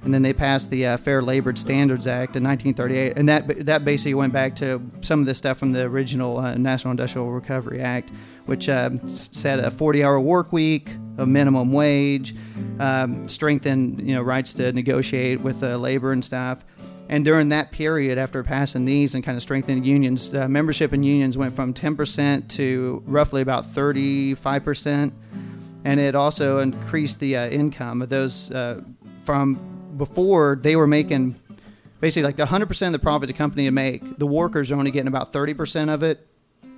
And then they passed the uh, Fair Labor Standards Act in 1938, and that that basically went back to some of the stuff from the original uh, National Industrial Recovery Act, which uh, set a 40-hour work week, a minimum wage, um, strengthened you know rights to negotiate with uh, labor and stuff. And during that period, after passing these and kind of strengthening the unions, uh, membership in unions went from 10% to roughly about 35%. And it also increased the uh, income of those uh, from before they were making basically like the 100% of the profit the company would make. The workers are only getting about 30% of it.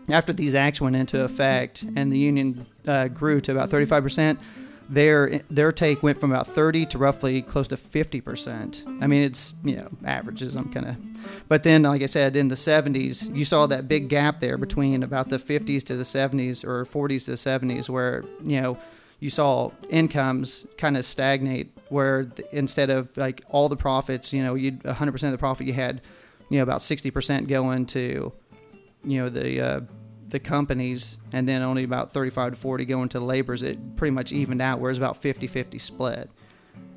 After these acts went into effect and the union uh, grew to about 35%, their their take went from about 30 to roughly close to 50%. I mean, it's, you know, averages. I'm kind of. But then, like I said, in the 70s, you saw that big gap there between about the 50s to the 70s or 40s to the 70s where, you know, you saw incomes kind of stagnate where instead of like all the profits, you know, you 100% of the profit you had, you know, about 60% going to, you know, the uh, the companies and then only about 35 to 40 going to the laborers it pretty much evened out where it's about 50-50 split.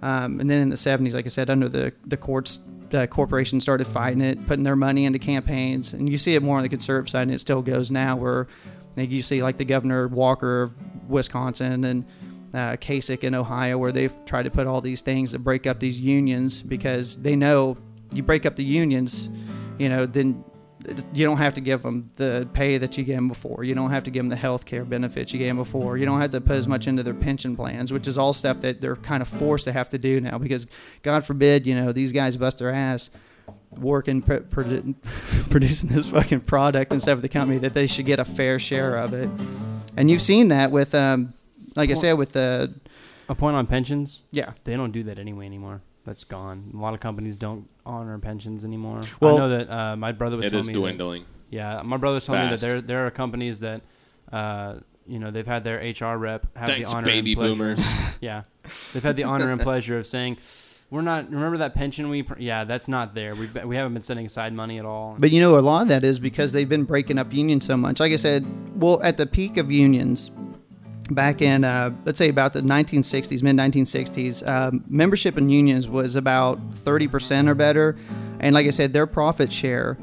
Um, and then in the 70s like i said under the the courts uh, corporations started fighting it putting their money into campaigns and you see it more on the conservative side and it still goes now where like, you see like the governor walker of wisconsin and uh, Kasich in Ohio, where they've tried to put all these things to break up these unions because they know you break up the unions, you know, then you don't have to give them the pay that you gave them before. You don't have to give them the health care benefits you gave them before. You don't have to put as much into their pension plans, which is all stuff that they're kind of forced to have to do now because, God forbid, you know, these guys bust their ass working, pr- produ- producing this fucking product and stuff for the company that they should get a fair share of it. And you've seen that with, um, like I said, with the, A point on pensions. yeah. They don't do that anyway anymore. That's gone. A lot of companies don't honor pensions anymore. Well- I know that uh, my brother was It telling is me. that- dwindling. yeah, my brother was telling me that there there are companies that, uh, you know, they've had their HR rep have Thanks, the honor baby and pleasure. boomers. yeah, they've had the honor and pleasure of saying, "We're not. Remember that pension we? Pr- yeah, that's not there. We we haven't been setting aside money at all." But you know, a lot of that is because they've been breaking up unions so much. Like I said, well, at the peak of unions, back in uh, let's say about the 1960s, mid 1960s, um, membership in unions was about 30% or better, and like I said, their profit share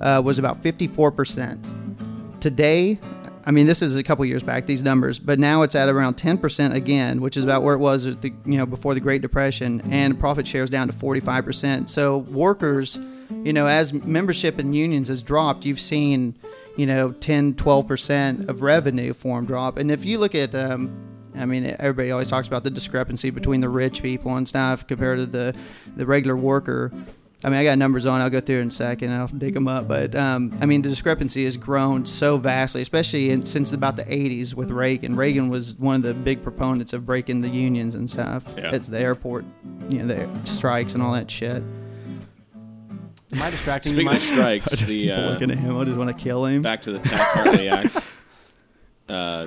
uh, was about 54%. Today, I mean, this is a couple years back these numbers, but now it's at around 10% again, which is about where it was the you know before the Great Depression, and profit share is down to 45%. So workers, you know, as membership in unions has dropped, you've seen, you know, 10, 12% of revenue form drop. And if you look at, um, I mean, everybody always talks about the discrepancy between the rich people and stuff compared to the the regular worker. I mean, I got numbers on. I'll go through in a second. I'll dig them up. But um, I mean, the discrepancy has grown so vastly, especially in, since about the '80s with Reagan. Reagan was one of the big proponents of breaking the unions and stuff. Yeah. It's the airport, you know, the strikes and all that shit. Am I distracting you, Speaking of strikes, I just the keep uh, looking at him. I just want to kill him. back to the Taft Hartley Act. Uh,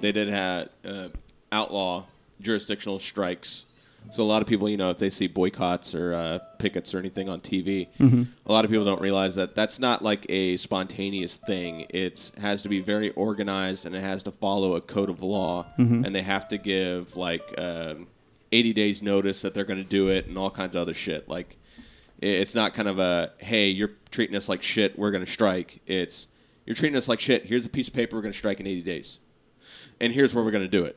they did have uh, outlaw jurisdictional strikes. So a lot of people, you know, if they see boycotts or uh, pickets or anything on TV, a lot of people don't realize that that's not like a spontaneous thing. It has to be very organized and it has to follow a code of law, and they have to give like um, 80 days notice that they're going to do it and all kinds of other shit. Like i- it's not kind of a hey, you're treating us like shit, we're going to strike. It's you're treating us like shit. Here's a piece of paper we're going to strike in 80 days, and here's where we're going to do it.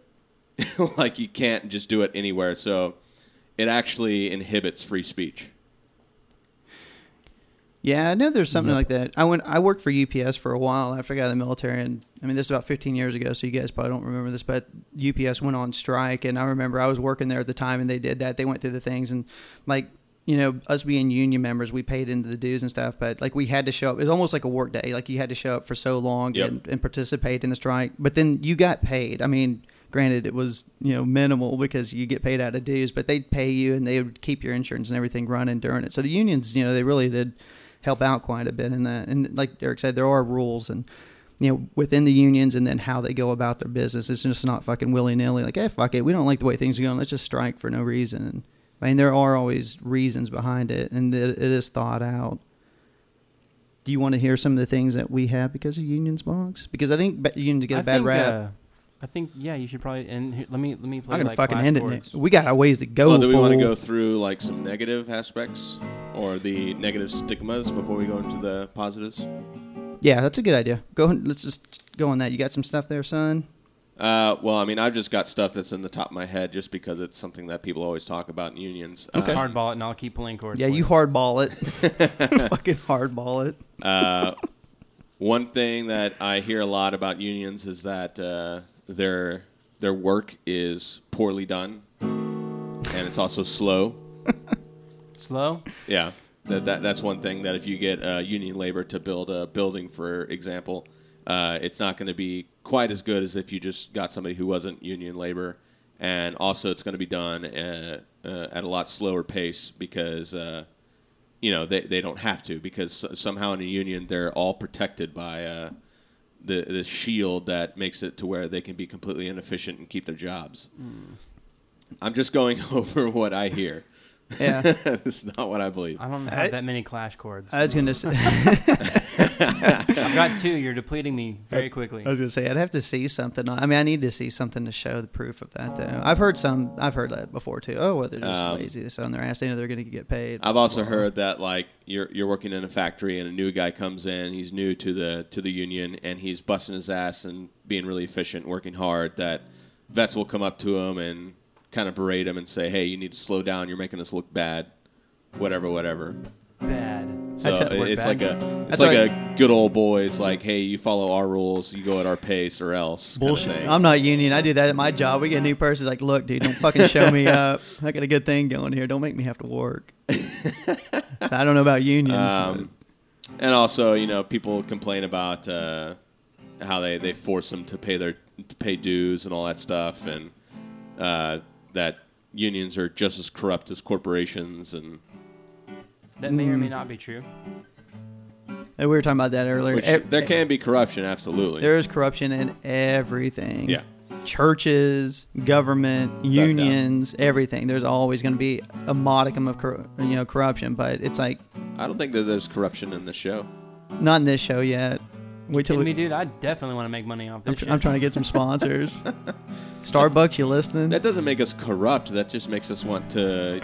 like you can't just do it anywhere. So it actually inhibits free speech. Yeah, I know there's something Yep. like that. I went. I worked for UPS for a while after I got out of the military, and I mean this is about 15 years ago, so you guys probably don't remember this, but UPS went on strike, and I remember I was working there at the time, and they did that. They went through the things, and like you know, us being union members, we paid into the dues and stuff, but like we had to show up. It was almost like a work day. Like you had to show up for so long Yep. and, and participate in the strike, but then you got paid. I mean. Granted, it was you know minimal because you get paid out of dues, but they'd pay you and they would keep your insurance and everything running during it. So the unions, you know, they really did help out quite a bit in that. And like Derek said, there are rules and you know within the unions and then how they go about their business. It's just not fucking willy nilly. Like, hey, fuck it, we don't like the way things are going. Let's just strike for no reason. And I mean, there are always reasons behind it, and it, it is thought out. Do you want to hear some of the things that we have because of unions, Boggs? Because I think ba- unions get a I bad think, rap. Uh, I think yeah, you should probably and here, let me let me play I'm gonna like fucking Clash end it. chords. Next. We got a ways to go. well, do we want to fool. go through like some negative aspects or the negative stigmas before we go into the positives? Yeah, that's a good idea. Go. Let's just go on that. You got some stuff there, son. Uh, well, I mean, I've just got stuff that's in the top of my head just because it's something that people always talk about in unions. Just Uh, hardball it, and I'll keep playing chords. Yeah, for you hardball it. fucking hardball it. Uh, one thing that I hear a lot about unions is that uh, their their work is poorly done, and it's also slow. slow. Yeah, that, that that's one thing that if you get uh, union labor to build a building, for example, uh, it's not going to be quite as good as if you just got somebody who wasn't union labor, and also it's going to be done uh, uh, at a lot slower pace because. Uh, you know they, they don't have to because somehow in a union they're all protected by uh, the the shield that makes it to where they can be completely inefficient and keep their jobs. I'm just going over what I hear. Yeah. it's not what I believe. I don't have I- that many Clash chords. I was gonna say. I've got two. You're depleting me very quickly. I was gonna say I'd have to see something. I mean, I need to see something to show the proof of that, though. I've heard some. I've heard that before too. Oh, well, they're just Um, lazy. They sit on their ass. They know they're gonna get paid. I've also heard that like you're you're working in a factory and a new guy comes in, he's new to the to the union and he's busting his ass and being really efficient, working hard. That vets will come up to him and kind of berate him and say, "Hey, you need to slow down. You're making us look bad." Whatever, whatever. Bad. So That's how it worked it's back. like a it's That's like like- a good old boys like, "Hey, you follow our rules, you go at our pace, or else." kinda Bullshit. thing. I'm not union. I do that at my job. We get a new person. Like, look, dude, don't fucking show me up. I got a good thing going here. Don't make me have to work. I don't know about unions. Um, and also, you know, people complain about uh, how they, they force them to pay their to pay dues and all that stuff, and uh, that unions are just as corrupt as corporations. And That may or Mm. may not be true. and we were talking about that earlier. which, Ev- there can be corruption, absolutely. there is corruption in everything. yeah, churches, government, unions, everything. There's always going to be a modicum of cor- you know corruption, but it's like I don't think that there's corruption in this show. not in this show yet. Wait till Kidding we, me, dude? I definitely want to make money off I'm, this tr- shit. I'm trying to get some sponsors. Starbucks, you listening? That doesn't make us corrupt. That just makes us want to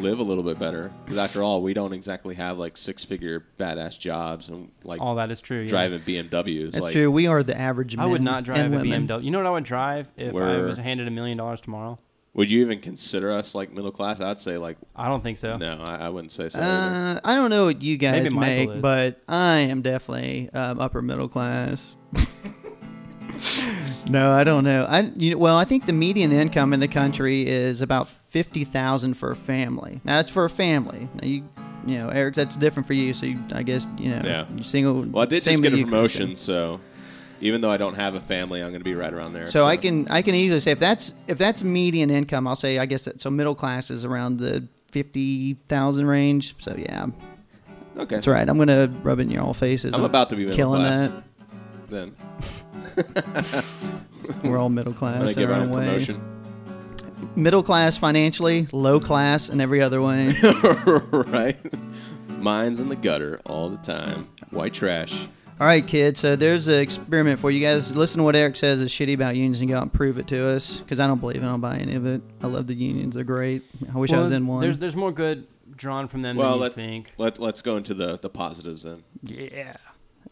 live a little bit better. Because after all, we don't exactly have like six figure badass jobs and like All that is true. Yeah. driving BMWs. That's like, true. We are the average. I would not drive and a women. BMW. You know what I would drive if I Where- was handed a million dollars tomorrow? Would you even consider us like middle class? I'd say like I don't think so. no, I, I wouldn't say so. either. Uh, I don't know what you guys Maybe Michael make, is. but I am definitely um, upper middle class. no, I don't know. I you know, well, I think the median income in the country is about fifty thousand for a family. Now that's for a family. Now you, you know, Eric, that's different for you. So you, I guess you know, Yeah. you single. Well, I did just get a Christian. promotion, so even though I don't have a family, I'm going to be right around there. So I can I can easily say if that's if that's median income, I'll say I guess that so middle class is around the fifty thousand range. So yeah, okay. that's right. I'm gonna rub it in your all faces. I'm about to be middle killing class. that. Then We're all middle class going to our own way. Middle class financially, low class in every other way. right? Mine's in the gutter all the time. White trash. all right, kids. So there's an experiment for you guys. Listen to what Eric says is shitty about unions and go out and prove it to us. Because I don't believe it. I don't buy any of it. I love the unions. They're great. I wish I was in one. There's there's more good drawn from them Well, than you let- think. Let, let's go into the, the positives then. Yeah.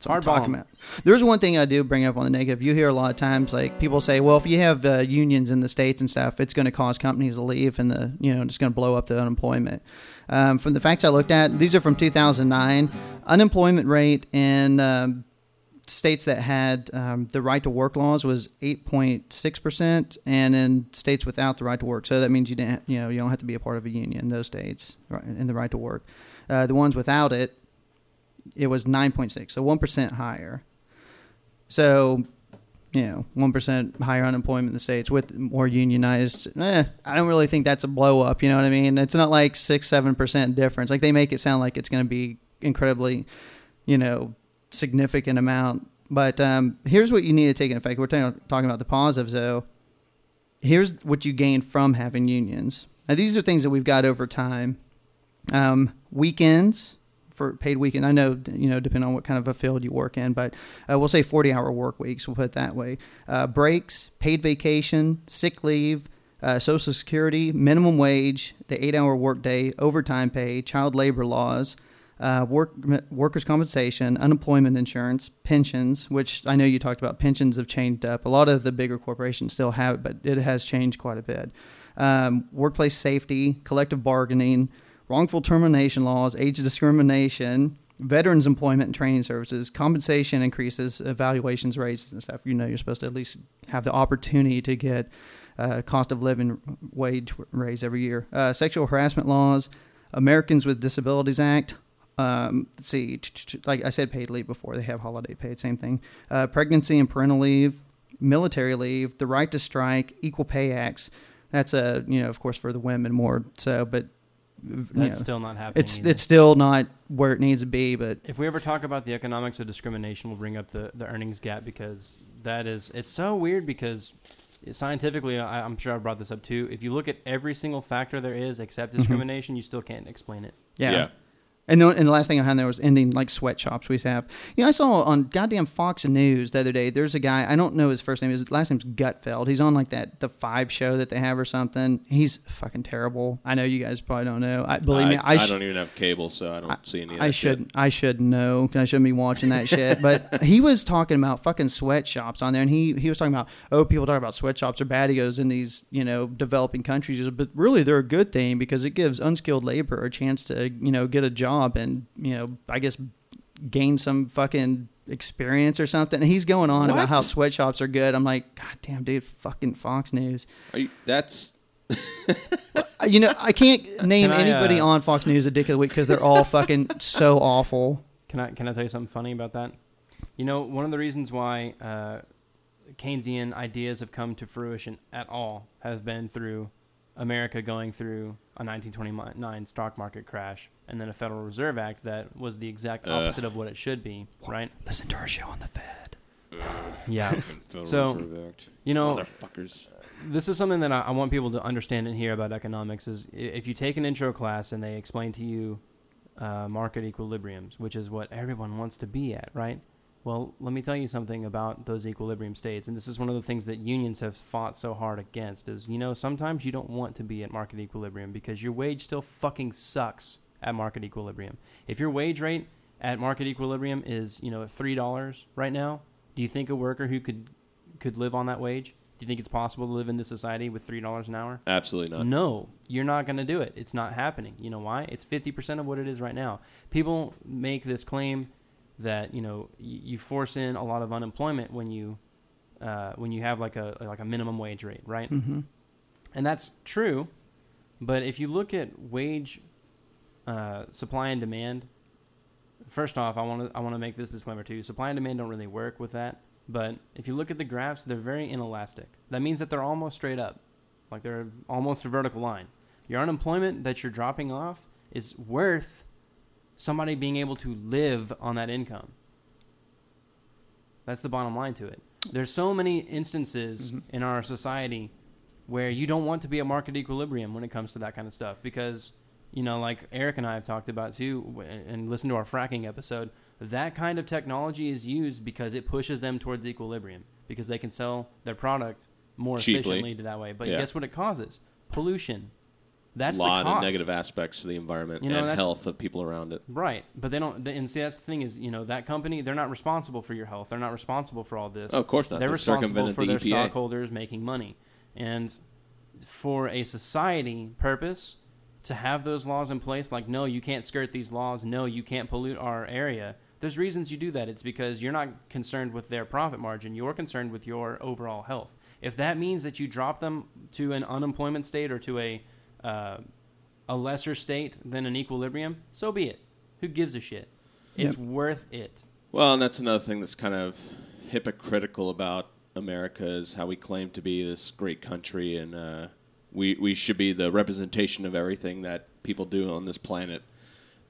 That's what I'm Hardball talking about. There's one thing I do bring up on the negative. You hear a lot of times, like people say, "Well, if you have uh, unions in the states and stuff, it's going to cause companies to leave, and the you know it's going to blow up the unemployment." Um, from the facts I looked at, these are from 2009. Unemployment rate in um, states that had um, the right to work laws was 8.6 percent, and in states without the right to work, so that means you didn't, you know, you don't have to be a part of a union in those states, right, in the right to work. Uh, the ones without it, it was 9.6, so 1% higher. So, you know, 1% higher unemployment in the States with more unionized. Eh, I don't really think that's a blow up. You know what I mean? It's not like 6 7% difference. Like they make it sound like it's going to be incredibly, you know, significant amount. But um, here's what you need to take into effect. We're talking talking about the positives, though. Here's what you gain from having unions. Now, these are things that we've got over time. Um, weekends for paid weekend. I know, you know, depending on what kind of a field you work in, but uh, we'll say 40 hour work weeks. We'll put it that way. Uh, breaks, paid vacation, sick leave, uh, social security, minimum wage, the eight hour workday, overtime pay, child labor laws, uh, work, workers' compensation, unemployment insurance, pensions, which I know you talked about. Pensions have changed up. A lot of the bigger corporations still have it, but it has changed quite a bit. Um, workplace safety, collective bargaining, wrongful termination laws, age discrimination, veterans employment and training services, compensation increases, evaluations raises and stuff. You know, you're supposed to at least have the opportunity to get uh, cost of living wage raise every year. Uh, sexual harassment laws, Americans with Disabilities Act. Um, let's see, like I said, paid leave before they have holiday paid, same thing. Uh, pregnancy and parental leave, military leave, the right to strike, equal pay acts. That's a you know, of course, for the women more so, but you know, still not happening. it's either. it's still not where it needs to be. But if we ever talk about the economics of discrimination, we'll bring up the, the earnings gap because that is it's so weird because scientifically, I, I'm sure I brought this up too. If you look at every single factor there is except mm-hmm. discrimination, you still can't explain it. yeah. Yeah. And the, and the last thing I had there was ending like sweatshops we have. You know, I saw on goddamn Fox News the other day. There's a guy I don't know his first name. His last name's Gutfeld. He's on like that the Five show that they have or something. He's fucking terrible. I know you guys probably don't know. I believe me. I, I, I don't even have cable, so I don't see any of that I shit. should I should know. I shouldn't be watching that shit. But he was talking about fucking sweatshops on there, and he he was talking about oh people talk about sweatshops are bad. He goes in these you know developing countries, but really they're a good thing because it gives unskilled labor a chance to you know get a job and you know I guess gain some fucking experience or something. And he's going on about how sweatshops are good. I'm like, God damn, dude, fucking Fox News. Are you, that's You know, I can't name Can I, anybody uh, on Fox News a dick of the week because they're all fucking so awful. Can I can I tell you something funny about that? You know, one of the reasons why uh, Keynesian ideas have come to fruition at all has been through America going through a 1929 stock market crash and then a Federal Reserve Act that was the exact Uh. opposite of what it should be, right? Listen to our show on the Fed. Yeah. So, Act. You know, motherfuckers. this is something that I, I want people to understand and hear about economics is if you take an intro class and they explain to you uh, market equilibriums, which is what everyone wants to be at, right? Well, let me tell you something about those equilibrium states, and this is one of the things that unions have fought so hard against. Is you know sometimes you don't want to be at market equilibrium because your wage still fucking sucks at market equilibrium. If your wage rate at market equilibrium is you know three dollars right now, do you think a worker who could could live on that wage? Do you think it's possible to live in this society with three dollars an hour? Absolutely not. No, you're not going to do it. It's not happening. You know why? It's 50% of what it is right now. People make this claim that, you know, you force in a lot of unemployment when you uh, when you have like a like a minimum wage rate, right? Mm-hmm. And that's true, but if you look at wage uh, supply and demand, first off, I want to I want to make this disclaimer too. Supply and demand don't really work with that. But if you look at the graphs, they're very inelastic. That means that they're almost straight up, like they're almost a vertical line. Your unemployment that you're dropping off is worth somebody being able to live on that income. That's the bottom line to it. There's so many instances Mhm. in our society where you don't want to be at market equilibrium when it comes to that kind of stuff because you know like Eric and I have talked about too and listen to our fracking episode that kind of technology is used because it pushes them towards equilibrium because they can sell their product more Cheaply. efficiently to that way but Yeah. guess what it causes pollution That's a lot of negative aspects to the environment You know, and health of people around it. Right, but they don't. They, and see, that's the thing is, you know, that company they're not responsible for your health. They're not responsible for all this. Oh, of course not. They're They're responsible for the their EPA. stockholders making money, and for a society purpose to have those laws in place, like no, you can't skirt these laws. No, you can't pollute our area. There's reasons you do that. It's because you're not concerned with their profit margin. You're concerned with your overall health. If that means that you drop them to an unemployment state or to a uh, a lesser state than an equilibrium, so be it. Who gives a shit? It's worth it. Well, and that's another thing that's kind of hypocritical about America is how we claim to be this great country, and uh, we we should be the representation of everything that people do on this planet.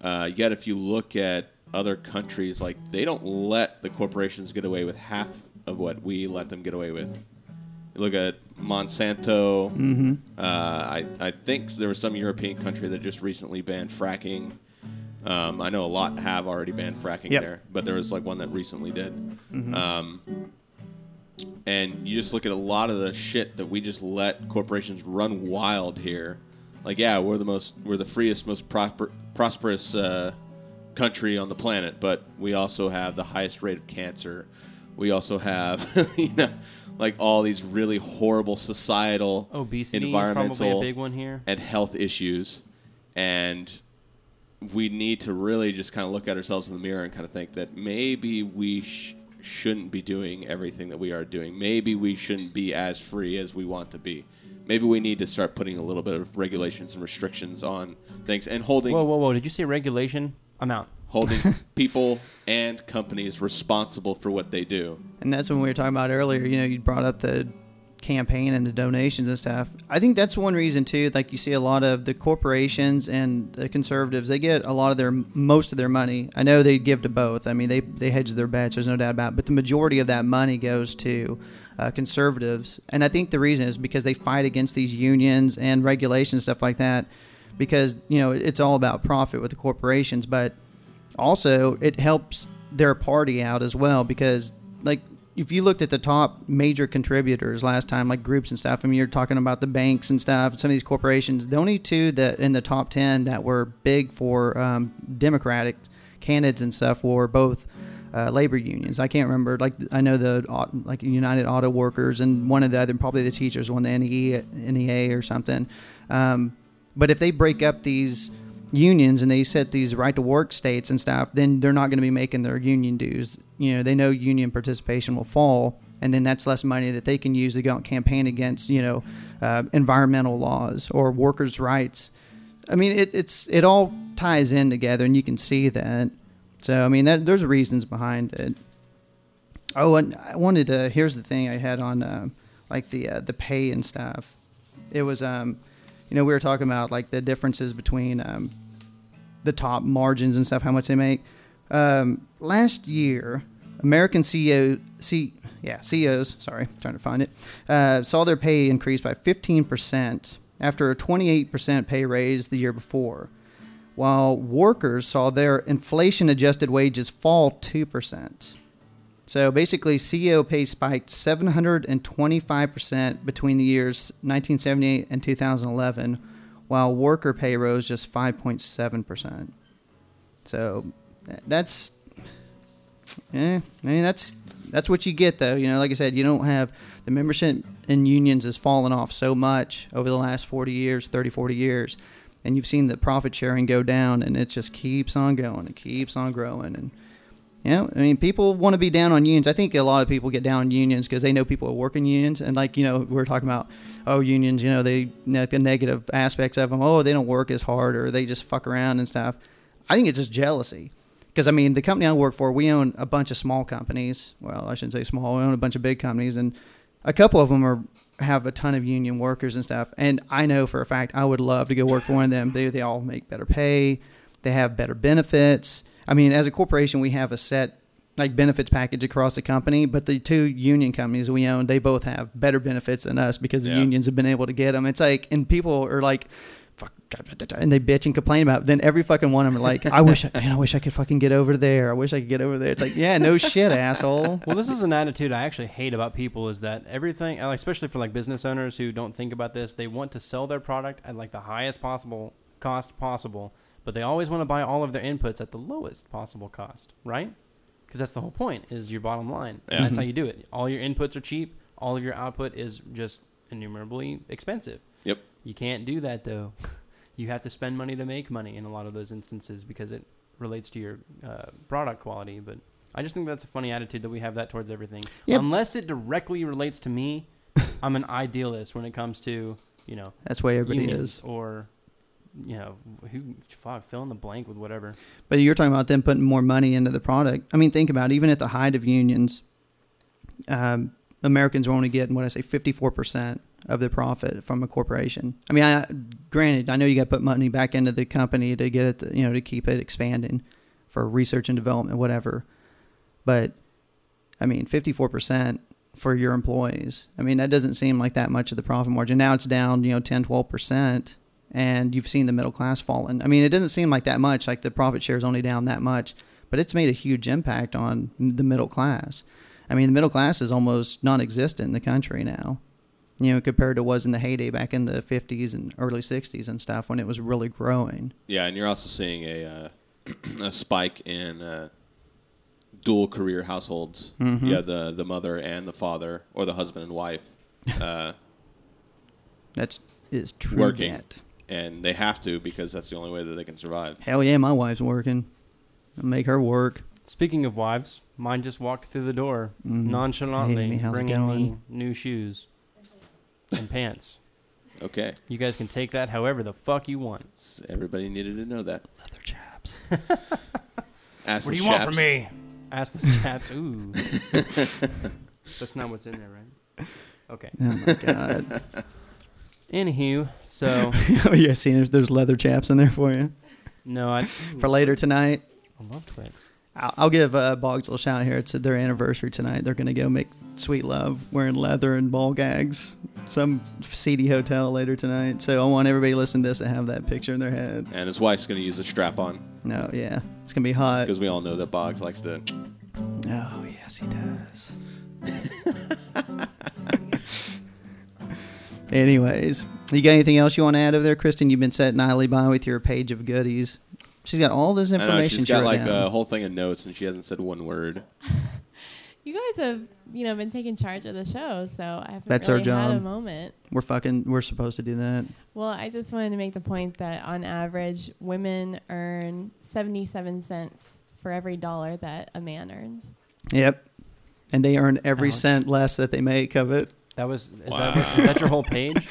Uh, yet, if you look at other countries, like they don't let the corporations get away with half of what we let them get away with. You look at Monsanto. Mm-hmm. Uh, I I think there was some European country that just recently banned fracking. Um, I know a lot have already banned fracking Yep. there, but there was like one that recently did. Mm-hmm. Um, and you just look at a lot of the shit that we just let corporations run wild here. Like, yeah, we're the most, we're the freest, most prosper, prosperous uh, country on the planet, but we also have the highest rate of cancer. We also have, you know, like all these really horrible societal, Obesity is probably a environmental, big one here. and health issues, and we need to really just kind of look at ourselves in the mirror and kind of think that maybe we sh- shouldn't be doing everything that we are doing. Maybe we shouldn't be as free as we want to be. Maybe we need to start putting a little bit of regulations and restrictions on things and holding Whoa, whoa, whoa! Did you say regulation? I'm out. holding people and companies responsible for what they do. And that's when we were talking about earlier. You know, you brought up the campaign and the donations and stuff. I think that's one reason too. Like you see a lot of the corporations and the conservatives, they get a lot of their most of their money. I know they give to both. I mean, they they hedge their bets. There's no doubt about. it. But the majority of that money goes to uh, conservatives, and I think the reason is because they fight against these unions and regulations stuff like that. Because you know it's all about profit with the corporations, but also it helps their party out as well because like if you looked at the top major contributors last time like groups and stuff i mean you're talking about the banks and stuff some of these corporations the only two that in the top 10 that were big for um, democratic candidates and stuff were both uh, labor unions. I can't remember like i know the like united auto workers and one of the other probably the teachers one the NEA, nea or something. Um, but if they break up these unions and they set these right to work states and stuff, then they're not going to be making their union dues. You know, they know union participation will fall, and then that's less money that they can use to go and campaign against, you know, uh, environmental laws or workers' rights. I mean, it, it's it all ties in together, and you can see that. So, I mean, that, there's reasons behind it. Oh, and I wanted to. Here's the thing I had on, uh, like the uh, the pay and stuff. It was um, you know, we were talking about like the differences between um, the top margins and stuff, how much they make. Um, last year, American CEO, C, yeah, CEOs, sorry, trying to find it, uh, saw their pay increase by 15% after a 28% pay raise the year before, while workers saw their inflation adjusted wages fall 2%. So basically, CEO pay spiked 725% between the years 1978 and 2011, while worker pay rose just 5.7%. So that's, eh, I mean, that's that's what you get though. You know, like I said, you don't have the membership in unions has fallen off so much over the last 40 years, 30, 40 years. And you've seen the profit sharing go down, and it just keeps on going. It keeps on growing, and yeah, I mean, people want to be down on unions. I think a lot of people get down on unions because they know people who work in unions, and like you know, we are talking about oh, unions. You know, they like the negative aspects of them. Oh, they don't work as hard, or they just fuck around and stuff. I think it's just jealousy. Because I mean, the company I work for, we own a bunch of small companies. Well, I shouldn't say small. We own a bunch of big companies, and a couple of them are have a ton of union workers and stuff. And I know for a fact I would love to go work for one of them. They they all make better pay. They have better benefits. I mean, as a corporation, we have a set like benefits package across the company, but the two union companies we own, they both have better benefits than us because the Yeah. unions have been able to get them. It's like, and people are like, fuck, and they bitch and complain about. It. Then every fucking one of them are like, I wish, I, man, I wish I could fucking get over there. I wish I could get over there. It's like, yeah, no shit, asshole. Well, this is an attitude I actually hate about people is that everything, uh, especially for like business owners who don't think about this, they want to sell their product at like the highest possible cost possible, but they always want to buy all of their inputs at the lowest possible cost, right? Because that's the whole point is your bottom line. And that's how you do it. All your inputs are cheap. All of your output is just innumerably expensive. Yep. You can't do that though. you have to spend money to make money in a lot of those instances because it relates to your uh, product quality. But I just think that's a funny attitude that we have that towards everything. Yep. Unless it directly relates to me, I'm an idealist when it comes to you know That's why everybody is. or you know who fuck fill in the blank with whatever. But you're talking about them putting more money into the product. I mean, think about it. Even at the height of unions, um, Americans were only getting what I say, 54 percent of the profit from a corporation. I mean, I, granted, I know you got to put money back into the company to get it, to, you know, to keep it expanding for research and development, whatever. But I mean, 54 percent for your employees. I mean, that doesn't seem like that much of the profit margin. Now it's down, you know, 10, 12 percent and you've seen the middle class fallen. I mean, it doesn't seem like that much, like the profit share is only down that much, but it's made a huge impact on the middle class. I mean, the middle class is almost non-existent in the country now. You know, compared to was in the heyday back in the 50s and early 60s and stuff when it was really growing. Yeah, and you're also seeing a uh, a spike in uh, dual career households. Mhm. Yeah, the the mother and the father, or the husband and wife, uh, That's is true. Working. And they have to because that's the only way that they can survive. Hell yeah, my wife's working. I make her work. Speaking of wives, mine just walked through the door Mhm. nonchalantly, Hey, Amy, bringing me new shoes and pants. Okay, You guys can take that however the fuck you want. everybody needed to know that. Leather chaps. Ask What do the you want from me? Ask the chaps. Ooh. That's not what's in there, right? Okay. Oh my god. Anywho, so oh yeah, see, there's, there's leather chaps in there for you no, I for later tonight. I love Twix. I'll, I'll give uh, Boggs a little shout here. It's their anniversary tonight. They're gonna go make sweet love wearing leather and ball gags. Some seedy hotel later tonight. So I want everybody listening to this to have that picture in their head. And his wife's going to use a strap on No, yeah, it's gonna be hot. because we all know that Boggs likes to. Oh yes, he does. Anyways, you got anything else you want to add over there, Kristen? You've been setting idly by with your page of goodies. She's got all this I know, information. she's she got like down. a whole thing of notes and she hasn't said one word. You guys have, you know, been taking charge of the show, so I haven't That's our job. had a moment. We're fucking. We're supposed to do that. Well, I just wanted to make the point that on average, women earn 77 cents for every dollar that a man earns. Yep. And they earn every Ouch. cent less that they make of it. That was is, Wow. that, is that your whole page?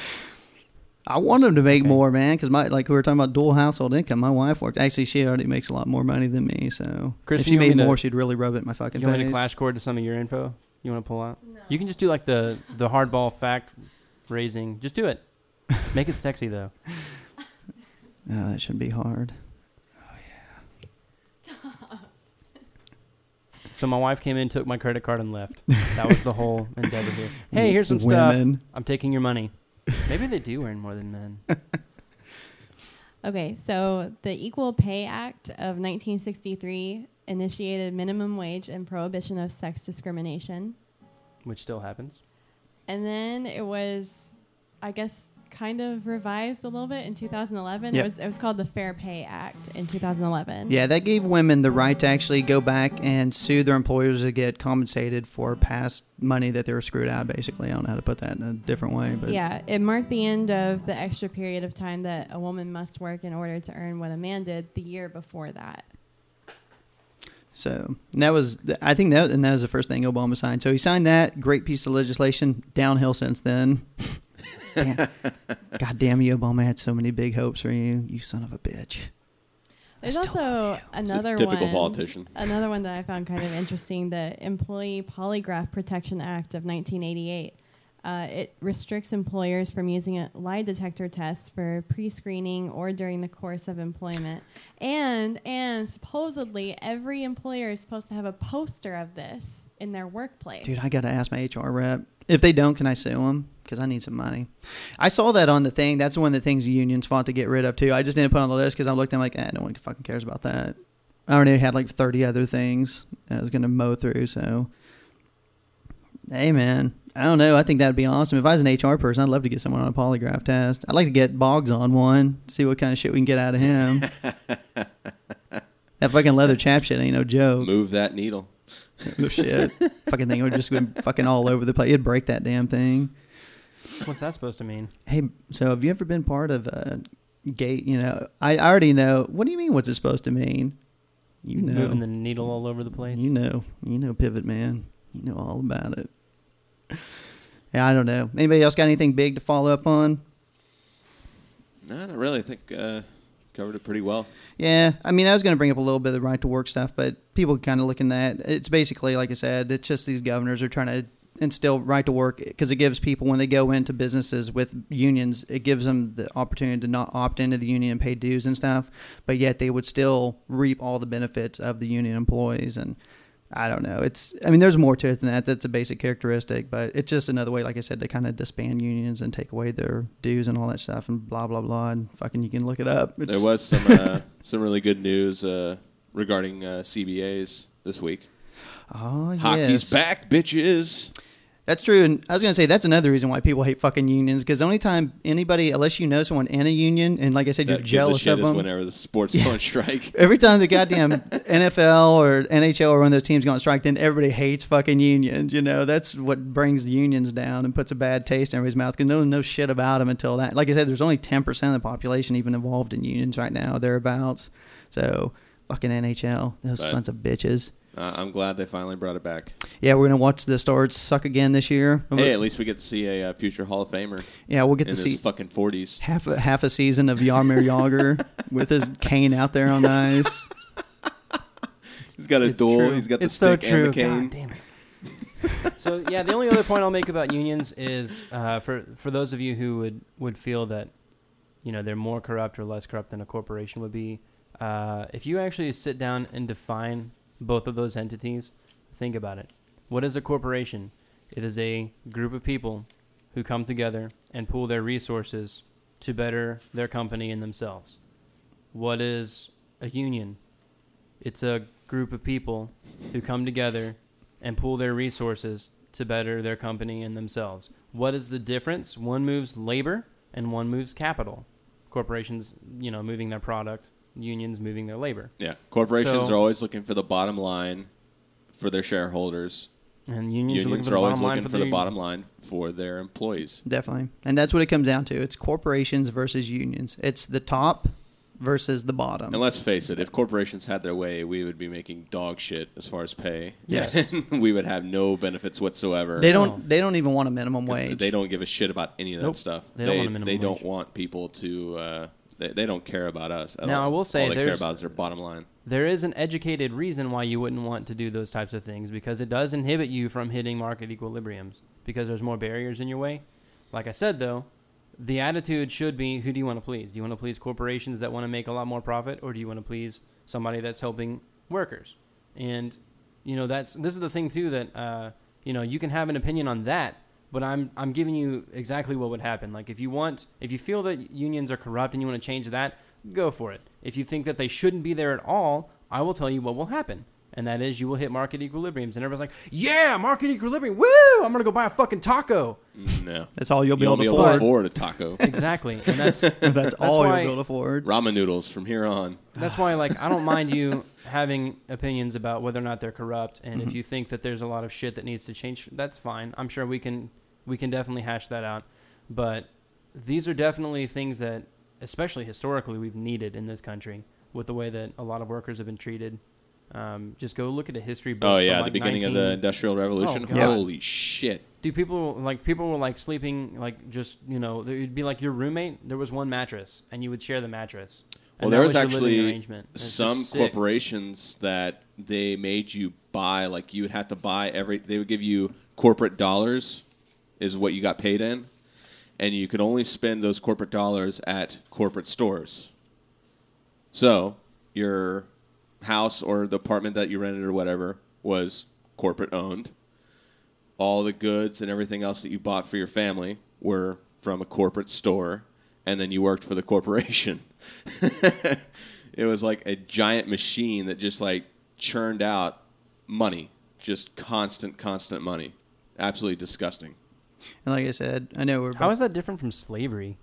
I want them to make Okay. more, man, because my like we were talking about dual household income. My wife worked. Actually, she already makes a lot more money than me. So Kristen, if she made me to- more, she'd really rub it in my fucking You want me face. to clash cord to some of your info? You want to pull out? You can just do like the the hardball fact raising. Just do it. Make it sexy though. Oh, that should be hard. So my wife came in, took my credit card, and left. That was the whole endeavor here. Hey, here's some stuff. I'm taking your money. Maybe they do earn more than men. Okay, so the Equal Pay Act of 1963 initiated minimum wage and prohibition of sex discrimination. which still happens. And then it was, I guess, kind of revised a little bit in 2011. Yep. It was it was called the Fair Pay Act in 2011. Yeah, that gave women the right to actually go back and sue their employers to get compensated for past money that they were screwed out. Basically, I don't know how to put that in a different way, but Yeah, it marked the end of the extra period of time that a woman must work in order to earn what a man did the year before that. So that was, I think that, and that was the first thing Obama signed. So he signed that great piece of legislation. Downhill since then. Damn. God damn you, Obama had so many big hopes for you, you son of a bitch. There's also It's a another typical one. politician. Another one that I found kind of interesting: the Employee Polygraph Protection Act of 1988. Uh, it restricts employers from using a lie detector test for pre-screening or during the course of employment. And and supposedly every employer is supposed to have a poster of this in their workplace. Dude, I got to ask my HR rep. If they don't, can I sue them? Because I need some money. I saw that on the thing. That's one of the things unions fought to get rid of too. I just didn't put on the list because I looked. I'm like, eh, no one fucking cares about that. I already had like 30 other things I was gonna mow through. So, hey man, I don't know. I think that'd be awesome. If I was an HR person, I'd love to get someone on a polygraph test. I'd like to get Boggs on one. See what kind of shit we can get out of him. that fucking leather chap shit ain't no joke. Move that needle. No shit. fucking thing would just go fucking all over the place. It'd break that damn thing. What's that supposed to mean? Hey, so have you ever been part of a gate? You know, I I already know. What do you mean? What's it supposed to mean? You know, Moving the needle all over the place. you know, you know, pivot man. You know all about it. Yeah, I don't know. Anybody else got anything big to follow up on? No, not really. I think uh, covered it pretty well. Yeah, I mean, I was going to bring up a little bit of the right to work stuff, but people kind of looking at that. it's basically like I said, it's just these governors are trying to instill right to work because it gives people when they go into businesses with unions, it gives them the opportunity to not opt into the union and pay dues and stuff, but yet they would still reap all the benefits of the union employees and. I don't know. It's. I mean, there's more to it than that. That's a basic characteristic, but it's just another way, like I said, to kind of disband unions and take away their dues and all that stuff and blah blah blah. And fucking, you can look it up. It's, There was some uh, some really good news uh, regarding uh, CBAs this week. Oh, Hockey's yes. back, bitches. That's true, and I was gonna say that's another reason why people hate fucking unions. Because the only time anybody, unless you know someone in a union, and like I said, That you're jealous of them. whenever the sports Yeah. go on strike. Every time the goddamn NFL or NHL or one of those teams go on strike, then everybody hates fucking unions. You know, that's what brings the unions down and puts a bad taste in everybody's mouth because no one knows shit about them until that. Like I said, there's only 10% of the population even involved in unions right now, thereabouts. So, fucking NHL, those But- sons of bitches. Uh, I'm glad they finally brought it back. Yeah, we're going to watch the Stars suck again this year. Hey, at least we get to see a uh, future Hall of Famer yeah, we'll get in to his see. fucking 40s. half a half a season of Jaromir Jagr with his cane out there on the ice. He's got a It's duel. true. He's got the it's so stick true. and the cane. God damn it. so yeah, the only other point I'll make about unions is uh, for for those of you who would would feel that you know they're more corrupt or less corrupt than a corporation would be. Uh, if you actually sit down and define both of those entities, think about it. What is a corporation? It is a group of people who come together and pool their resources to better their company and themselves. What is a union? It's a group of people who come together and pool their resources to better their company and themselves. What is the difference? One moves labor and one moves capital. Corporations, you know, moving their product, unions moving their labor. Yeah, corporations So- are always looking for the bottom line for their shareholders. And unions, Unions are are looking for the always looking for, for the the bottom line for their employees. Definitely. And that's what it comes down to. It's corporations versus unions. It's the top versus the bottom. And let's face it, if corporations had their way, we would be making dog shit as far as pay. Yes. we would have no benefits whatsoever. they don't No. they don't even want a minimum wage. They don't give a shit about any of that Nope. stuff. They don't want a minimum They don't want people to. Uh, they, they don't care about us. At Now, all. I will say all they care about is their bottom line. There is an educated reason why you wouldn't want to do those types of things because it does inhibit you from hitting market equilibriums because there's more barriers in your way. Like I said, though, the attitude should be who do you want to please? Do you want to please corporations that want to make a lot more profit or do you want to please somebody that's helping workers? And, you know, that's this is the thing, too, that, uh, you know, you can have an opinion on that. But I'm I'm giving you exactly what would happen. Like if you want, if you feel that unions are corrupt and you want to change that, go for it. If you think that they shouldn't be there at all, I will tell you what will happen. And that is you will hit market equilibriums. And everybody's like, yeah, market equilibrium. Woo! I'm going to go buy a fucking taco. No. that's all you'll be You'll able be to able to afford. afford a taco. Exactly. And that's that's, all why- you'll be able to afford. Ramen noodles from here on. that's why like I don't mind you having opinions about whether or not they're corrupt. And if mm-hmm. you think that there's a lot of shit that needs to change, that's fine. I'm sure we can we can definitely hash that out. But these are definitely things that especially historically we've needed in this country with the way that a lot of workers have been treated. Um, just go look at a history book. Oh yeah, like, the beginning 19 of the Industrial Revolution. Oh, Holy shit! Dude, people like people were like sleeping like just you know it'd be like your roommate. There was one mattress, and you would share the mattress. Well, there that was actually arrangement. Some corporations that they made you buy. Like you would have to buy every. They would give you corporate dollars is what you got paid in, and you could only spend those corporate dollars at corporate stores. So your house or the apartment that you rented or whatever was corporate owned. All the goods and everything else that you bought for your family were from a corporate store, and then you worked for the corporation. it was like a giant machine that just like churned out money, just constant, constant money. Absolutely disgusting. And like I said, I know we're. How is that different from slavery?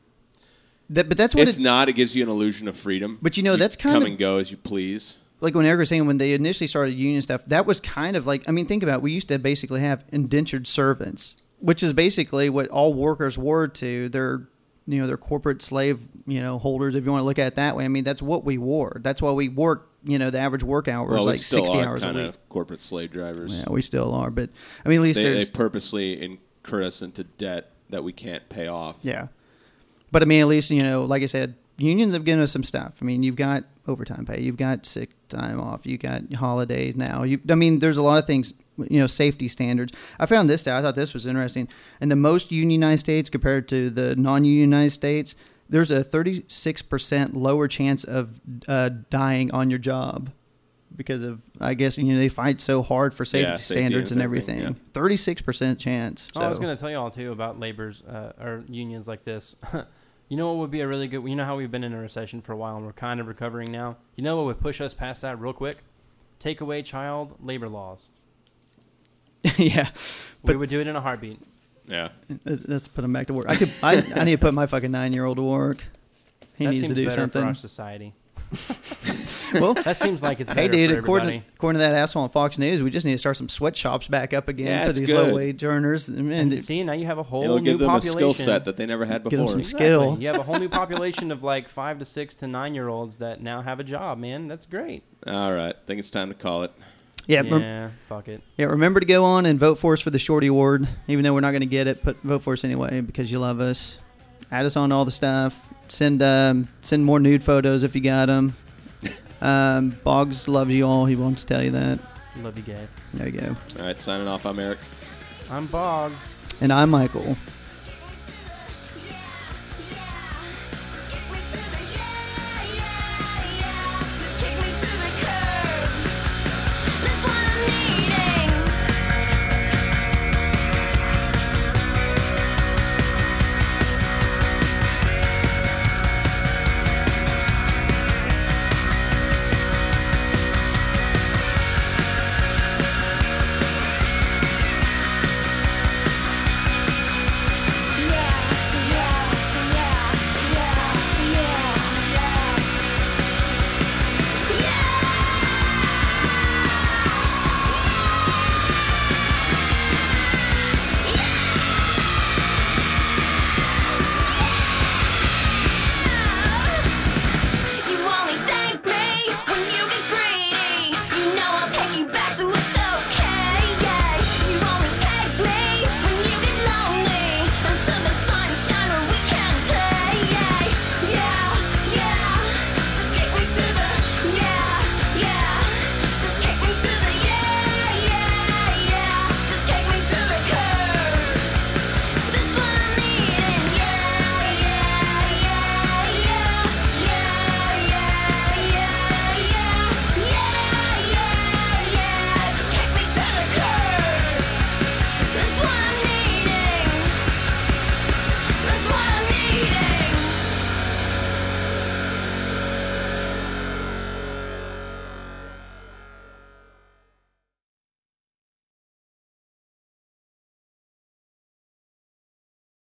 that, but that's what It's it, not. It gives you an illusion of freedom. But you know, that's kind come of- and go as you please. like when Eric was saying when they initially started union stuff, that was kind of like I mean, think about it, we used to basically have indentured servants, which is basically what all workers were to their you know their corporate slave you know holders if you want to look at it that way. I mean that's what we wore. That's why we work you know the average work hour Well, is we like still sixty are hours a kind week. of corporate slave drivers. Yeah, we still are, but I mean at least they, they purposely incur us into debt that we can't pay off. Yeah. But I mean, at least, you know, like I said, unions have given us some stuff. I mean, you've got overtime pay, you've got sick time off, you got holidays now. You, I mean, there's a lot of things, you know, safety standards. I found this stat. I thought this was interesting. In the most unionized states compared to the non unionized states, there's a 36% lower chance of uh, dying on your job because of, I guess, you know, they fight so hard for safety, Yeah, safety standards and and everything, everything. 36% chance. Oh, I was going to tell you all too about labor's uh, or unions like this. you know what would be a really good? You know how we've been in a recession for a while and we're kind of recovering now. You know what would push us past that real quick? Take away child labor laws. yeah. we would do it in a heartbeat. Yeah. Let's let's put him back to work. I could. I, I need to put my fucking nine year old to work. He that needs seems to do better something. for our society. Well, That seems like it's hey, dude. for According to, according to that asshole on Fox News, we just need to start some sweatshops back up again Yeah, for these good. low wage earners. And, And see, now you have a whole It'll new give them a population. skill set that they never had Give them some Exactly. skill. You have a whole new population of like five to six to nine year olds that now have a job, man. That's great. All right. I think it's time to call it. yeah, Yeah, rem- fuck it. yeah. Remember to go on and vote for us for the Shorty Award, even though we're not going to get it. But vote for us anyway because you love us. Add us on to all the stuff. Send um, send more nude photos if you got them. Um, Boggs loves you all. He wants to tell you that. Love you guys. There you go. All right. Signing off. I'm Eric. I'm Boggs. And I'm Michael.